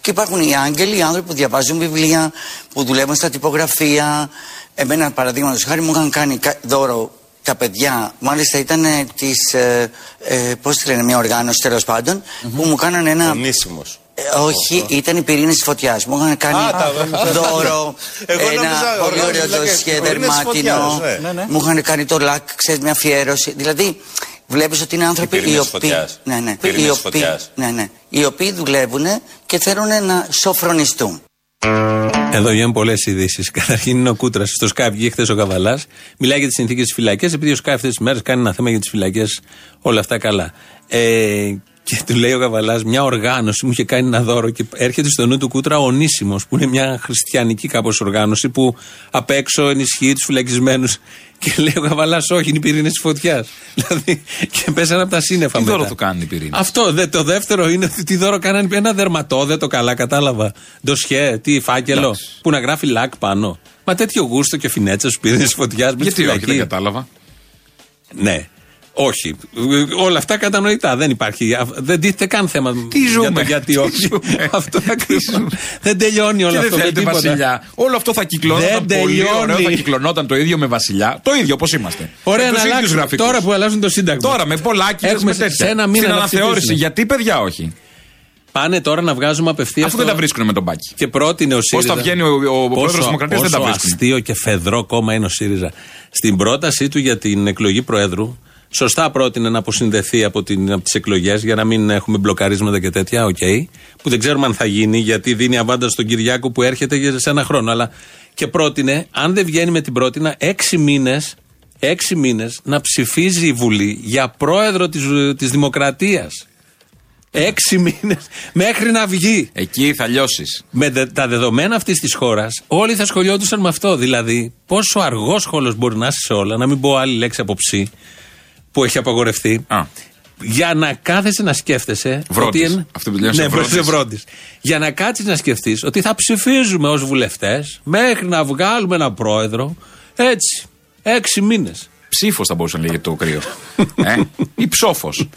και υπάρχουν οι άγγελοι, οι άνθρωποι που διαβάζουν βιβλία, που δουλεύουν στα τυπογραφία. Εμένα παραδείγματος χάρη μου είχαν κάνει κα- δώρο τα παιδιά, μάλιστα ήταν της. Ε, ε, Πώς τη λένε, μια οργάνωση τέλος πάντων, που μου κάνανε ένα. Ονίσιμος. Ε, όχι, ήταν οι πυρήνε της φωτιάς. Μου είχαν κάνει Α, τα- δώρο, Εγώ ένα νόμιζα πολύ οργάνωση ωραίο φυλακές. ντοσιέ Πυρήνες της δερμάτινο. φωτιάς, ναι. Μου είχαν κάνει το λακ, ξέρεις, μια αφιέρωση. Δηλαδή, βλέπεις ότι είναι άνθρωποι Οι οι, πυρήνες οποίοι. φωτιάς. Ναι, ναι, Πυρήνες οι οποίοι, φωτιάς. ναι, ναι, οι οποίοι δουλεύουν και θέλουν να σοφρονιστούν. Εδώ βγαίνουν πολλές ειδήσεις. Καταρχήν είναι ο Κούτρας. Στο Skype βγήκε χθες ο Καβαλάς. Μιλάει για τις συνθήκες της φυλακές. Επειδή ο Skype αυτές τις μέρες κάνει ένα θέμα για τις φυλακές, όλα αυτά καλά. Ε, και του λέει ο Καβαλά, μια οργάνωση μου είχε κάνει ένα δώρο και έρχεται στο νου του Κούτρα ο Νήσιμο, που είναι μια χριστιανική κάπως οργάνωση που απ' έξω ενισχύει τους φυλακισμένους. Και λέει ο Καβαλά, Όχι, είναι οι πυρήνες της φωτιάς. δηλαδή, και πέσανε από τα σύννεφα Τι μετά. δώρο του κάνουν οι πυρήνες; Αυτό. Δε, το δεύτερο είναι ότι τι δώρο κάνανε. Ένα δερματόδετο, καλά, κατάλαβα. Ντοσιέ, τι φάκελο. Εντάξει. Που να γράφει λακ πάνω. Μα τέτοιο γούστο και φινέτσα στου πυρήνε φωτιάς. Γιατί όχι, δεν κατάλαβα. Ναι. Όχι. Ε, Όλα αυτά κατανοητά. Δεν υπάρχει. α, Δεν τίθεται καν θέμα Τι για ζούμε; το γιατί Τι όχι. ζούμε; αυτό Τι ακριβώς. ζούμε; Δεν τελειώνει όλο Και αυτό. δεν με θέλετε τίποτα. βασιλιά. Όλο αυτό θα κυκλώνονταν Δεν πολύ τελειώνει. ωραίο. Θα κυκλωνόταν το ίδιο με βασιλιά. Το ίδιο όπω είμαστε. Ωραία με να τους ίδιους αλλάξουν. γραφικούς. Τώρα που αλλάζουν το Σύνταγμα. Τώρα με πολλάκι Έχουμε με σε- τέτοια. σε ένα μήνα Στην να αναθεώρηση. ψηφίσουν. Γιατί παιδιά όχι. Πάνε τώρα να βγάζουμε απευθείας. Αφού δεν τα βρίσκουν με τον μπάκι. Και πρότεινε ο Πώς ΣΥΡΙΖΑ. θα βγαίνει ο, ο πρόεδρος της Δημοκρατίας δεν τα πόσο βρίσκουν. αστείο και φεδρό κόμμα είναι ο ΣΥΡΙΖΑ. Στην πρότασή του για την εκλογή Προέδρου, σωστά πρότεινε να αποσυνδεθεί από, την, από τις εκλογές για να μην έχουμε μπλοκαρίσματα και τέτοια. Οκ. που δεν ξέρουμε αν θα γίνει γιατί δίνει αβάντα στον Κυριάκο που έρχεται για- σε ένα χρόνο. Αλλά και πρότεινε, αν δεν βγαίνει με την πρότεινα, έξι μήνες έξι μήνες να ψηφίζει η Βουλή για πρόεδρο της, της Δημοκρατίας. Έξι μήνες μέχρι να βγει. Εκεί θα λιώσεις. Με δε- τα δεδομένα αυτής της χώρας, όλοι θα σχολιόντουσαν με αυτό. Δηλαδή, πόσο αργόσχολο μπορεί να είσαι σε όλα, να μην πω άλλη λέξη από ψή, που έχει απαγορευτεί. Α. Για να κάθεσαι να σκέφτεσαι. Βρόντις. Ότι εν- Αυτό που λένε σε ναι, βρόντις. σε βρόντις. Για να κάτσεις να σκεφτείς ότι θα ψηφίζουμε ως βουλευτές μέχρι να βγάλουμε ένα πρόεδρο. Έτσι. Έξι μήνες. Ψήφος θα μπορούσε να λέγεται το κρύο. ε; Ή ψόφος.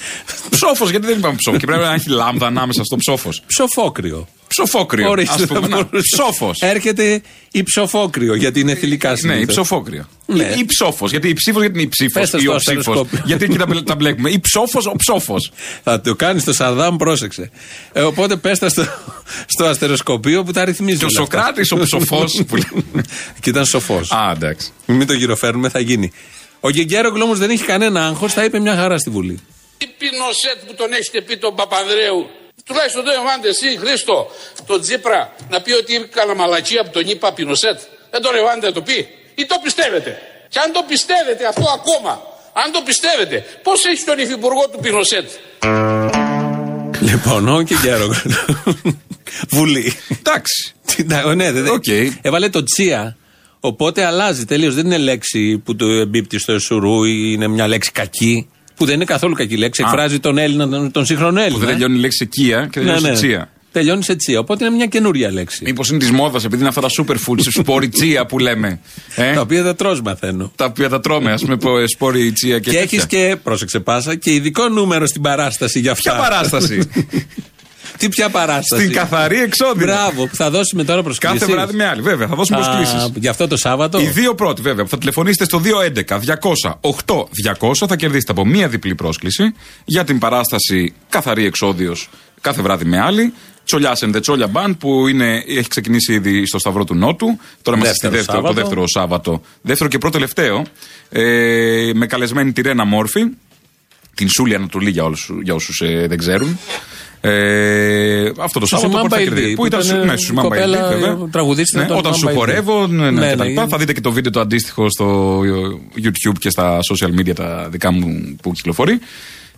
ψόφος, γιατί δεν είπαμε ψόφος. Και πρέπει να έχει λάμδα ανάμεσα στο ψόφος. Ψοφόκριο. Ψοφόκριο. Ορίστε, Α πούμε. θα μπορούσε. Ψόφος. Έρχεται η ψοφόκριο γιατί είναι θηλυκά Ναι, συνήθως. ή ψοφόκριο. Ναι. Ή ψόφος. Γιατί η ψήφος γιατί είναι η ψήφος Πες το ή στο ο ψήφος. αστεροσκόπιο. Γιατί εκεί τα, μπλε- τα μπλέκουμε. Ή ψόφος, ο ψόφος. Θα το κάνεις στο Σαδάμ, πρόσεξε. Ε, οπότε πες τα στο, στο αστεροσκοπείο που τα ρυθμίζει. Και ο όλα αυτά. Σοκράτης, ο ψοφός. και ήταν σοφός. Α, εντάξει. Μην το γυροφέρνουμε, θα γίνει. Ο Γεγκέρογκλου όμως δεν είχε κανένα άγχος, θα είπε μια χαρά στη Βουλή. Τι πινοσέτ που τον έχετε πει τον Παπανδρέου; Τουλάχιστον το εβάντε εσύ, Χρήστο, τον Τζίπρα, να πει ότι έκανα μαλακία που τον είπα Πινοσέτ. Δεν τον εβάντε να το πει. Ή το πιστεύετε. Και αν το πιστεύετε αυτό ακόμα, αν το πιστεύετε, πώς έχει τον υφυπουργό του Πινοσέτ. Λοιπόν, ο Γεγκέρογκλου. Βουλή. Εντάξει. Τι να- ναι, δεν- Οκ. Έβαλε το τσία. Οπότε αλλάζει τελείως. Δεν είναι λέξη που το εμπίπτει στο εσουρού ή είναι μια λέξη κακή. Που δεν είναι καθόλου κακή λέξη. Α. Εκφράζει τον Έλληνα, τον, τον σύγχρονο Έλληνα. Που δεν τελειώνει η λέξη οικία και τελειώνει σε τσία. Τελειώνει σε τσία. Οπότε είναι μια καινούρια λέξη. Μήπως είναι της μόδας επειδή είναι αυτά τα superfoods, σπόροι τσία που λέμε. Ε; Τα οποία τα τρως μαθαίνω. τα οποία τα τρώμε, ας πούμε, πο- σπόρι τσία και Και, τέτοια. έχει και, πρόσεξε πάσα, και ειδικό νούμερο στην παράσταση για αυτά. Ποια παράσταση; Τι ποια παράσταση. Στην καθαρή εξώδη. Μπράβο, που θα δώσουμε τώρα προσκλήσεις. Κάθε βράδυ με άλλη, βέβαια. Θα δώσουμε Α, προσκλήσεις. Γι' αυτό το Σάββατο. Οι δύο πρώτοι, βέβαια, που θα τηλεφωνήσετε στο 211 200 8 200 θα κερδίσετε από μία διπλή πρόσκληση για την παράσταση Καθαρή Εξόδιο κάθε βράδυ με άλλη. Τσολιά and the Τσόλια Band που είναι, έχει ξεκινήσει ήδη στο Σταυρό του Νότου. Τώρα είμαστε στη Δεύτερο δεύτερο, το Σάββατο. δεύτερο Σάββατο. Δεύτερο και πρώτο τελευταίο. Ε, με καλεσμένη τη Ρένα Μόρφη. Την Σούλη Ανατολή για, όλους, για όσους δεν ξέρουν. Ε, αυτό το Στο Σάββατο Σιμάν που θα Μπαϊλντή, κερδίσει. που Που ήταν ήταν, σου- ναι, στο Σιμάν κοπέλα, Μπαϊλντή, βέβαια. τραγουδίστρια Ναι, των Όταν σου Σιμάν Μπαϊλντή. χορεύω, ναι, ναι, Ναι, και τα ναι. λοιπά. Θα δείτε και το βίντεο το αντίστοιχο στο YouTube και στα social media τα δικά μου που κυκλοφορεί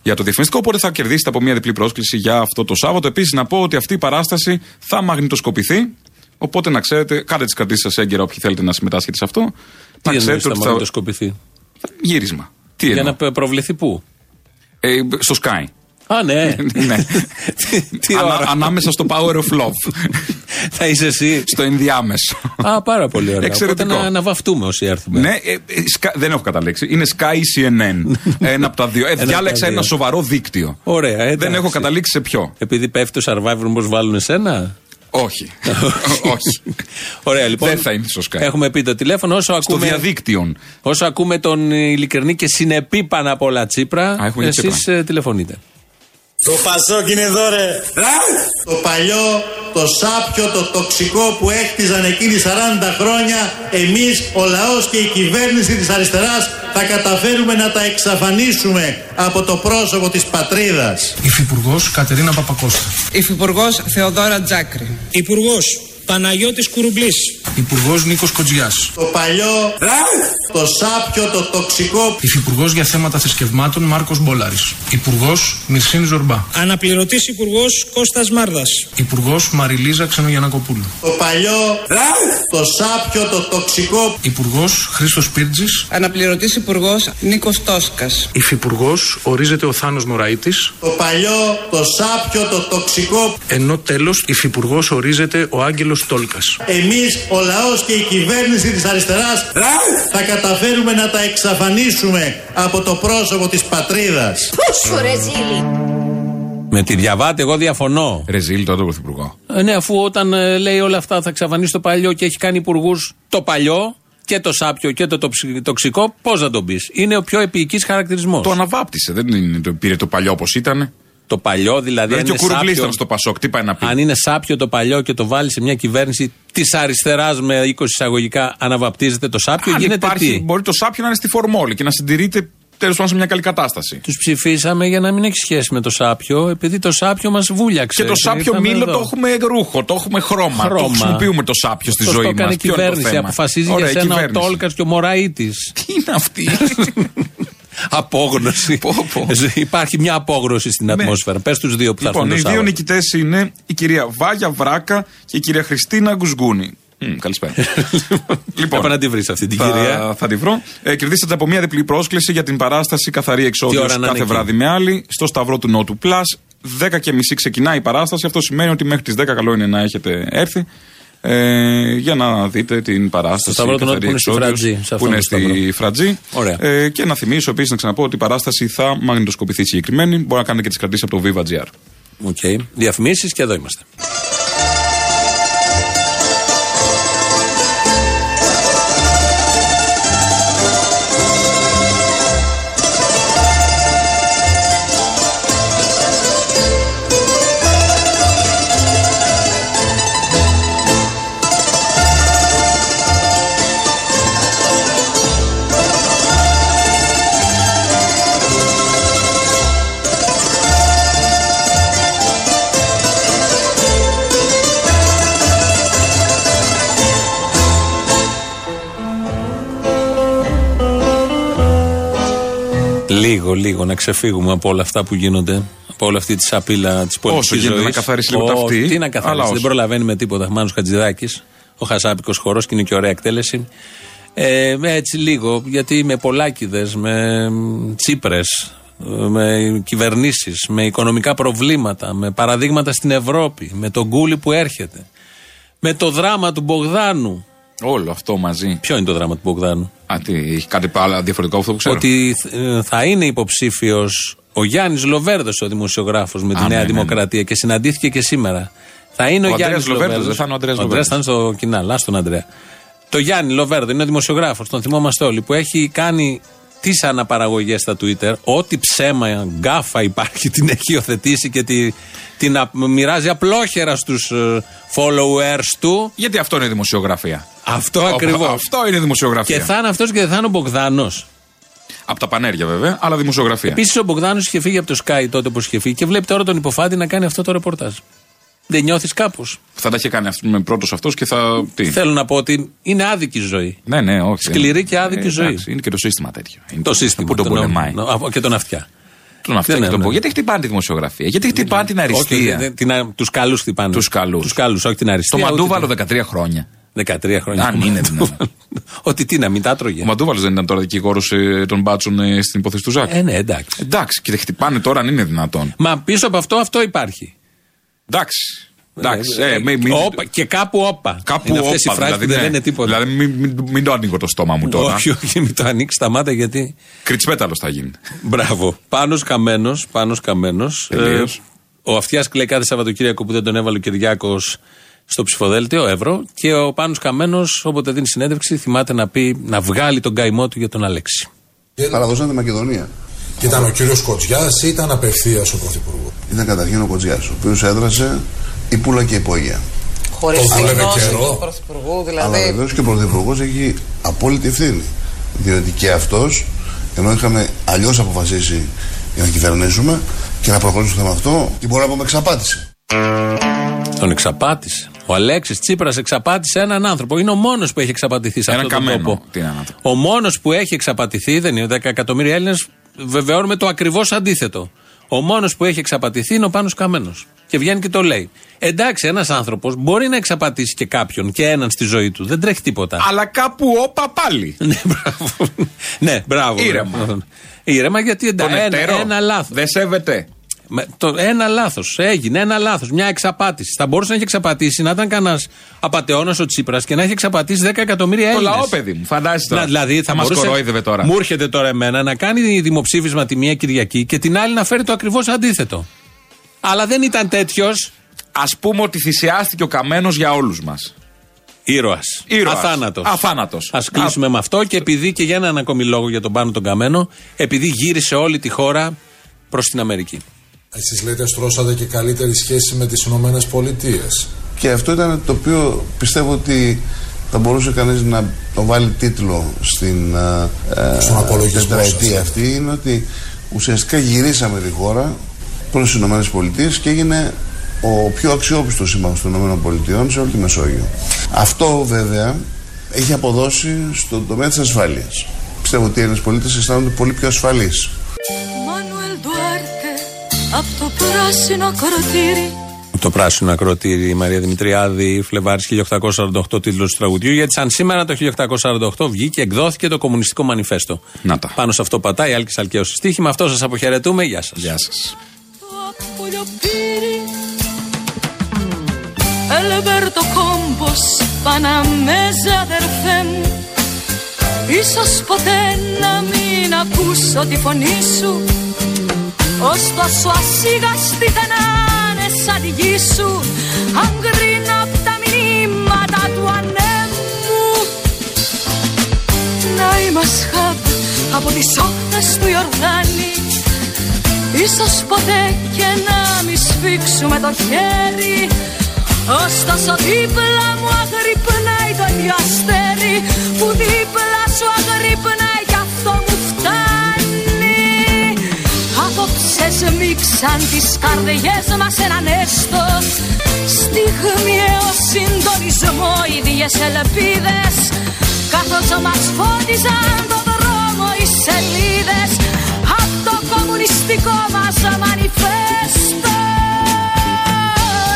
για το διαφημιστικό. Οπότε θα κερδίσετε από μια διπλή πρόσκληση για αυτό το Σάββατο. Επίσης, να πω ότι αυτή η παράσταση θα μαγνητοσκοπηθεί. Οπότε να ξέρετε, κάντε τις κρατήσεις σας έγκαιρα όποιοι θέλετε να συμμετάσχετε σε αυτό. Τι να εννοείς θα ότι μαγνητοσκοπηθεί; Γύρισμα. Τι Για εννοώ; να προβληθεί πού; Ε, στο Sky. Α, ναι. ναι. Τι- Τι Ανα- ώρα. ανάμεσα στο Power of Love. Θα είσαι εσύ. στο ενδιάμεσο. Α, πάρα πολύ ωραία. Εξαιρετικό. Οπότε να, να βαφτούμε όσοι έρθουμε. Ναι, ε, ε, Sky- δεν έχω καταλήξει. Είναι Sky CNN. ένα από τα δύο. Ε, από τα διάλεξα δύο. ένα σοβαρό δίκτυο. Ωραία, εντάξει. Δεν έχω καταλήξει σε ποιο. Επειδή πέφτει το survivor, μήπως βάλουν εσένα; Όχι. Όχι. Ωραία, λοιπόν. Δεν θα είναι στο Sky. Έχουμε πει το τηλέφωνο. Όσο Στο ακούμε, διαδίκτυο. όσο ακούμε τον ειλικρινή και συνεπή πάνω απ' όλα Τσίπρα, Α, έχουμε και εσείς τηλεφωνείτε. Το Πασόκ είναι εδώ ρε. Το παλιό, το σάπιο, το τοξικό που έκτιζαν εκείνοι 40 χρόνια, εμείς, ο λαός και η κυβέρνηση της αριστεράς θα καταφέρουμε να τα εξαφανίσουμε από το πρόσωπο της πατρίδας. Υφυπουργός Κατερίνα Παπακώστα. Υφυπουργός Θεοδόρα Τζάκρη. Υπουργός Παναγιώτης Κουρουμπλής. Υπουργός Νίκος Κοτζιάς. Το παλιό, το σάπιο, το τοξικό Υφυπουργός για θέματα θρησκευμάτων Μάρκος Μπόλαρης. Υπουργός Μυρσίνη Ζορμπά. Αναπληρωτής Υπουργός Κώστας Μάρδας. Υπουργός Μαριλίζα Ξενογιανακοπούλου. Το παλιό, το σάπιο, το τοξικό Υπουργός Χρήστος Πίρτζη. Αναπληρωτής Υπουργός Νίκος Τόσκας. Υφυπουργός ορίζεται ο Θάνος Μωραήτης. Το παλιό, το σάπιο, το τοξικό Ενώ τέλος Υφυπουργός ορίζεται ο Άγγελος Τόλκας. Εμείς, ο λαός και η κυβέρνηση της αριστεράς θα καταφέρουμε να τα εξαφανίσουμε από το πρόσωπο της πατρίδας. Πόσο ρε ζήλι. Με τη διαβάτη, εγώ διαφωνώ. Ρεζίλ τότε πρωθυπουργό. Ε, ναι, αφού όταν ε, λέει όλα αυτά θα εξαφανίσει το παλιό και έχει κάνει υπουργούς το παλιό και το σάπιο και το τοψι- τοξικό, πώς να τον πεις; Είναι ο πιο επίοικης χαρακτηρισμός. Το αναβάπτισε. Δεν είναι, το πήρε το παλιό όπως ήταν. Το παλιό δηλαδή. Δηλαδή αν και ο είναι Κουρουβλής σάπιο- ήταν στο Πασόκ, τι πάει να πει; Αν είναι σάπιο το παλιό και το βάλει σε μια κυβέρνηση της αριστεράς με 20 εισαγωγικά, αναβαπτίζεται το σάπιο, Αν γίνεται υπάρχει, τι; μπορεί το σάπιο να είναι στη φορμόλη και να συντηρείται τέλος πάντων σε μια καλή κατάσταση. Τους ψηφίσαμε για να μην έχει σχέση με το σάπιο, επειδή το σάπιο μας βούλιαξε. Και το σάπιο Ήρθαμε μήλο εδώ. το έχουμε ρούχο, το έχουμε χρώμα. Το Χρώμα. χρησιμοποιούμε το σάπιο στη Αυτός ζωή το έκανε μας. η κυβέρνηση. Αποφασίζει Ωραία, για η σένα ο κυβέρνηση. Τόλκας και ο Μωραήτης. Τι είναι αυτή; Απόγνωση. Υπάρχει μια απόγνωση στην ατμόσφαιρα. Πες τους δύο που θα Λοιπόν, έρθουν οι το δύο Σάββατο. νικητές είναι η κυρία Βάγια Βράκα και η κυρία Χριστίνα Γκουσγκούνη. Μμ, καλησπέρα. λοιπόν, Έπρεπε να τη βρεις αυτή την θα, κυρία. θα τη βρω. Ε, κερδίσατε από μια διπλή πρόσκληση για την παράσταση Καθαρή Τι Εξόδιος ώρα να κάθε είναι εκεί; βράδυ με άλλη στο Σταυρό του Νότου Plus. 10 και μισή ξεκινάει η παράσταση. Αυτό σημαίνει ότι μέχρι τις 10 καλό είναι να έχετε έρθει. Ε, για να δείτε την παράσταση. Σταυρό του Νότου Καθαρή που είναι στη Εξόδιος, Φρατζή, σε Που αυτόν είναι το Σταυρό. στη Φρατζή. Ωραία. Ε, και να θυμίσω επίσης να ξαναπώ ότι η παράσταση θα μαγνητοσκοπηθεί συγκεκριμένη. Μπορεί να κάνετε και τις κρατήσεις από το Viva GR. OK. Διαφημίσεις και εδώ είμαστε. Λίγο, λίγο να ξεφύγουμε από όλα αυτά που γίνονται. Από όλη αυτή τη σαπίλα της πολιτικής γίνεται ζωής. να καθαρίσει λίγο τα αυτή, Τι να αλλά καθαρίσει, δεν όχι. προλαβαίνει με τίποτα. Μάνος Χατζηδάκης, ο Χασάπικος χορός και είναι και ωραία εκτέλεση. Ε, με έτσι λίγο, γιατί με πολλάκιδες, με τσίπρες, με κυβερνήσεις, με οικονομικά προβλήματα, με παραδείγματα στην Ευρώπη, με τον κούλι που έρχεται, με το δράμα του Μπογδάνου. Όλο αυτό μαζί. Ποιο είναι το δράμα του Μπογδάνου, Α, τι, έχει κάτι άλλο διαφορετικό από αυτό που ξέρω. Ότι ε, θα είναι υποψήφιος ο Γιάννης Λοβέρδος, ο δημοσιογράφος, με τη Α, Νέα ναι, ναι, ναι. Δημοκρατία και συναντήθηκε και σήμερα. Θα είναι ο, Ο Γιάννης Ανδρέας Λοβέρδος, δεν θα είναι ο Ανδρέας Ανδρέας θα είναι στο κοινάλ, α τον Ανδρέα. Το Γιάννη Λοβέρδο είναι ο δημοσιογράφος, τον θυμόμαστε όλοι, που έχει κάνει τις αναπαραγωγές στα Twitter. Ό,τι ψέμα, γκάφα υπάρχει, την έχει υιοθετήσει και τη, την α- μοιράζει απλόχερα στους followers του. Γιατί αυτό είναι δημοσιογραφία. Αυτό Ο- ακριβώς. Αυτό είναι δημοσιογραφία. Και θα είναι αυτός και δεν θα είναι ο Μπογδάνος. Από τα πανέρια βέβαια, αλλά δημοσιογραφία. Επίσης, ο Μπογδάνος είχε φύγει από το Sky τότε που είχε φύγει και βλέπει τώρα τον υποφάτη να κάνει αυτό το ρεπορτάζ. Δεν νιώθεις κάπως. Θα τα είχε κάνει αυτός με πρώτος αυτός και θα. Τι; Θέλω να πω ότι είναι άδικη η ζωή. Ναι, ναι, όχι. Σκληρή και άδικη Ε, ζωή. εντάξει, είναι και το σύστημα τέτοιο. Είναι Το σύστημα. Που τον το νο- πολεμάει. νο- από- Και τον αυτιά. Τον αυτό Ναι, και ναι, τον ναι. πω. Γιατί χτυπάνε τη δημοσιογραφία, γιατί χτυπάνε την αριστεία. Τους καλούς χτυπάνε. Τους καλούς. Τους καλούς, όχι την Το αριστεία. ούτε Μαντούβαλο την- 13 χρόνια. 13 χρόνια. Αν είναι δυνατόν. Ότι τι να μην τα Ο τρώγε. Μαντούβαλος δεν ήταν τώρα δικηγόρος των μπάτσων ε, στην υπόθεση του Ζάκ. Ε, ναι, εντάξει. Εντάξει, και δεν χτυπάνε τώρα αν είναι δυνατόν. Μα πίσω από αυτό, αυτό υπάρχει. Εντάξει. Εντάξει. Ε, Ε, μην- μην- όπα, και κάπου όπα. Κάπου είναι αυτές οι όπα, φράσεις που δεν ναι. λένε τίποτα. Δηλαδή μην, μην, μην το ανοίγω το στόμα μου τώρα. Όχι, όχι, μην το ανοίξεις τα μάτια γιατί. Κριτσπέταλο θα γίνει. Μπράβο. Πάνος Καμένος, Πάνος Καμένος. Τελείως. Ε, ο Αυτιάς κλαίει κάθε Σαββατοκύριακο που δεν τον έβαλε ο Κυριάκος στο ψηφοδέλτιο, Εύρο. Και ο Πάνος Καμένος, όποτε δίνει συνέντευξη, θυμάται να πει, να βγάλει τον καημό του για τον Αλέξη. Παραδώσαν τη Μακεδονία. Και ήταν ο κύριος Κοτζιάς ή ήταν απευθείας ο Πρωθυπουργός; Ήταν καταρχήν ο Κοτζιάς, ο οποίος έδρασε η πουλα και η υπόγεια. Χωρίς Το τη δούλευε γνώση καιρό. του Πρωθυπουργού, Αλλά δηλαδή. βεβαίως και ο Πρωθυπουργός έχει απόλυτη ευθύνη. Διότι και αυτός, ενώ είχαμε αλλιώς αποφασίσει για να κυβερνήσουμε και να προχωρήσουμε στο θέμα αυτό, και μπορούμε να πούμε εξαπάτηση. Τον εξαπάτησε. Ο Αλέξης Τσίπρας εξαπάτησε έναν άνθρωπο. Είναι ο μόνος που έχει εξαπατηθεί σε Έναν αυτόν τον καμένο. τόπο. Τι είναι έναν άνθρωπο; Ο μόνος που έχει εξαπατηθεί δεν είναι 10 εκατομμύρια Έλληνες. Βεβαιώνουμε το ακριβώς αντίθετο. Ο μόνος που έχει εξαπατηθεί είναι ο Πάνος Καμένος. Και βγαίνει και το λέει. Εντάξει, ένας άνθρωπος μπορεί να εξαπατήσει και κάποιον και έναν στη ζωή του. Δεν τρέχει τίποτα. Αλλά κάπου όπα πάλι. ναι, μπράβο. ναι, μπράβο. Ήρεμα. μπράβο. Ήρεμα γιατί Τον εντάξει, ένα, εταίρο ένα λάθος. δεν σέβεται. Με- το, ένα λάθος. Έγινε ένα λάθος. Μια εξαπάτηση. Θα μπορούσε να έχει εξαπατήσει να ήταν κανένας απαταιώνας ο Τσίπρας και να έχει εξαπατήσει 10 εκατομμύρια Το Έλληνες. λαό, παιδί μου. Φαντάζεσαι τώρα. Να, δηλαδή θα μας μπορούσε. κορόιδευε τώρα. Μου έρχεται τώρα εμένα να κάνει δημοψήφισμα τη μία Κυριακή και την άλλη να φέρει το ακριβώς αντίθετο. Αλλά δεν ήταν τέτοιος Α πούμε ότι θυσιάστηκε ο καμένος για όλους μας. ήρωας. Ήρωας. Αθάνατος. Αθάνατος. Α κλείσουμε με αυτό και επειδή και για έναν ακόμη λόγο για τον πάνω τον Καμένο, επειδή γύρισε όλη τη χώρα προς την Αμερική. Εσείς λέτε στρώσατε και καλύτερη σχέση με τις Ηνωμένες Πολιτείες. Και αυτό ήταν το οποίο πιστεύω ότι θα μπορούσε κανείς να το βάλει τίτλο στην ε, Στον απολογισμό τετραετία σας. αυτή είναι ότι ουσιαστικά γυρίσαμε τη χώρα προς τις Ηνωμένες Πολιτείες και έγινε ο πιο αξιόπιστος σύμμαχος των Ηνωμένων Πολιτειών σε όλη τη Μεσόγειο. Αυτό βέβαια έχει αποδώσει στον τομέα της ασφάλειας. Πιστεύω ότι οι Έλληνες πολίτες αισθάνονται πολύ πιο ασφαλείς. Μανουέλ Ντουάρτε από το πράσινο κροτήρι Το πράσινο ακροτήρι η Μαρία Δημητριάδη, Φλεβάρης 1848 τίτλος του τραγουδιού. Γιατί σαν σήμερα το 1848 βγήκε, εκδόθηκε το Κομμουνιστικό Μανιφέστο. Να τα. Πάνω σε αυτό πατάει Άλκης Αλκαίος στοίχη. Με αυτό σας αποχαιρετούμε. Γεια σας. Γεια σας. Πουλιοπύρι Ελμπέρτο κόμπος Παναμέζα αδερφέ μου Ίσως ποτέ να μην ακούσω τη φωνή σου Ωστόσο ασίγαστη θα να είναι σαν τη γη σου Αν κρίνω απ' τα μηνύματα του ανέμου. Να είμαστε χαμπ από τις όχθες του Ιορδάνη. Ίσως ποτέ και να μη σφίξουμε το χέρι. Ωστόσο δίπλα μου αγρυπνάει το ίδιο αστέρι Που δίπλα σου αγρυπνάει Απόψε σμίξαν τις καρδιές μας έναν έστω. Στιγμιαίο συντονισμό ίδιες ελπίδες. Καθώς μας φώτιζαν το δρόμο οι σελίδες Απ' το κομμουνιστικό μας μανιφέστο.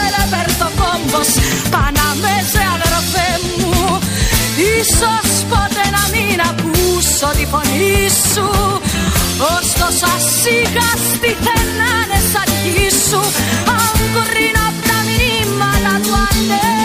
Ελπέρτο κόμπος Παναμέζε αδερφέ μου. Ίσως ποτέ να μην ακούσω τη φωνή σου Ωστόσο ασύγαστη να είναι σαν γη σου Αν κρίνω απ' τα μνήματα του αντέ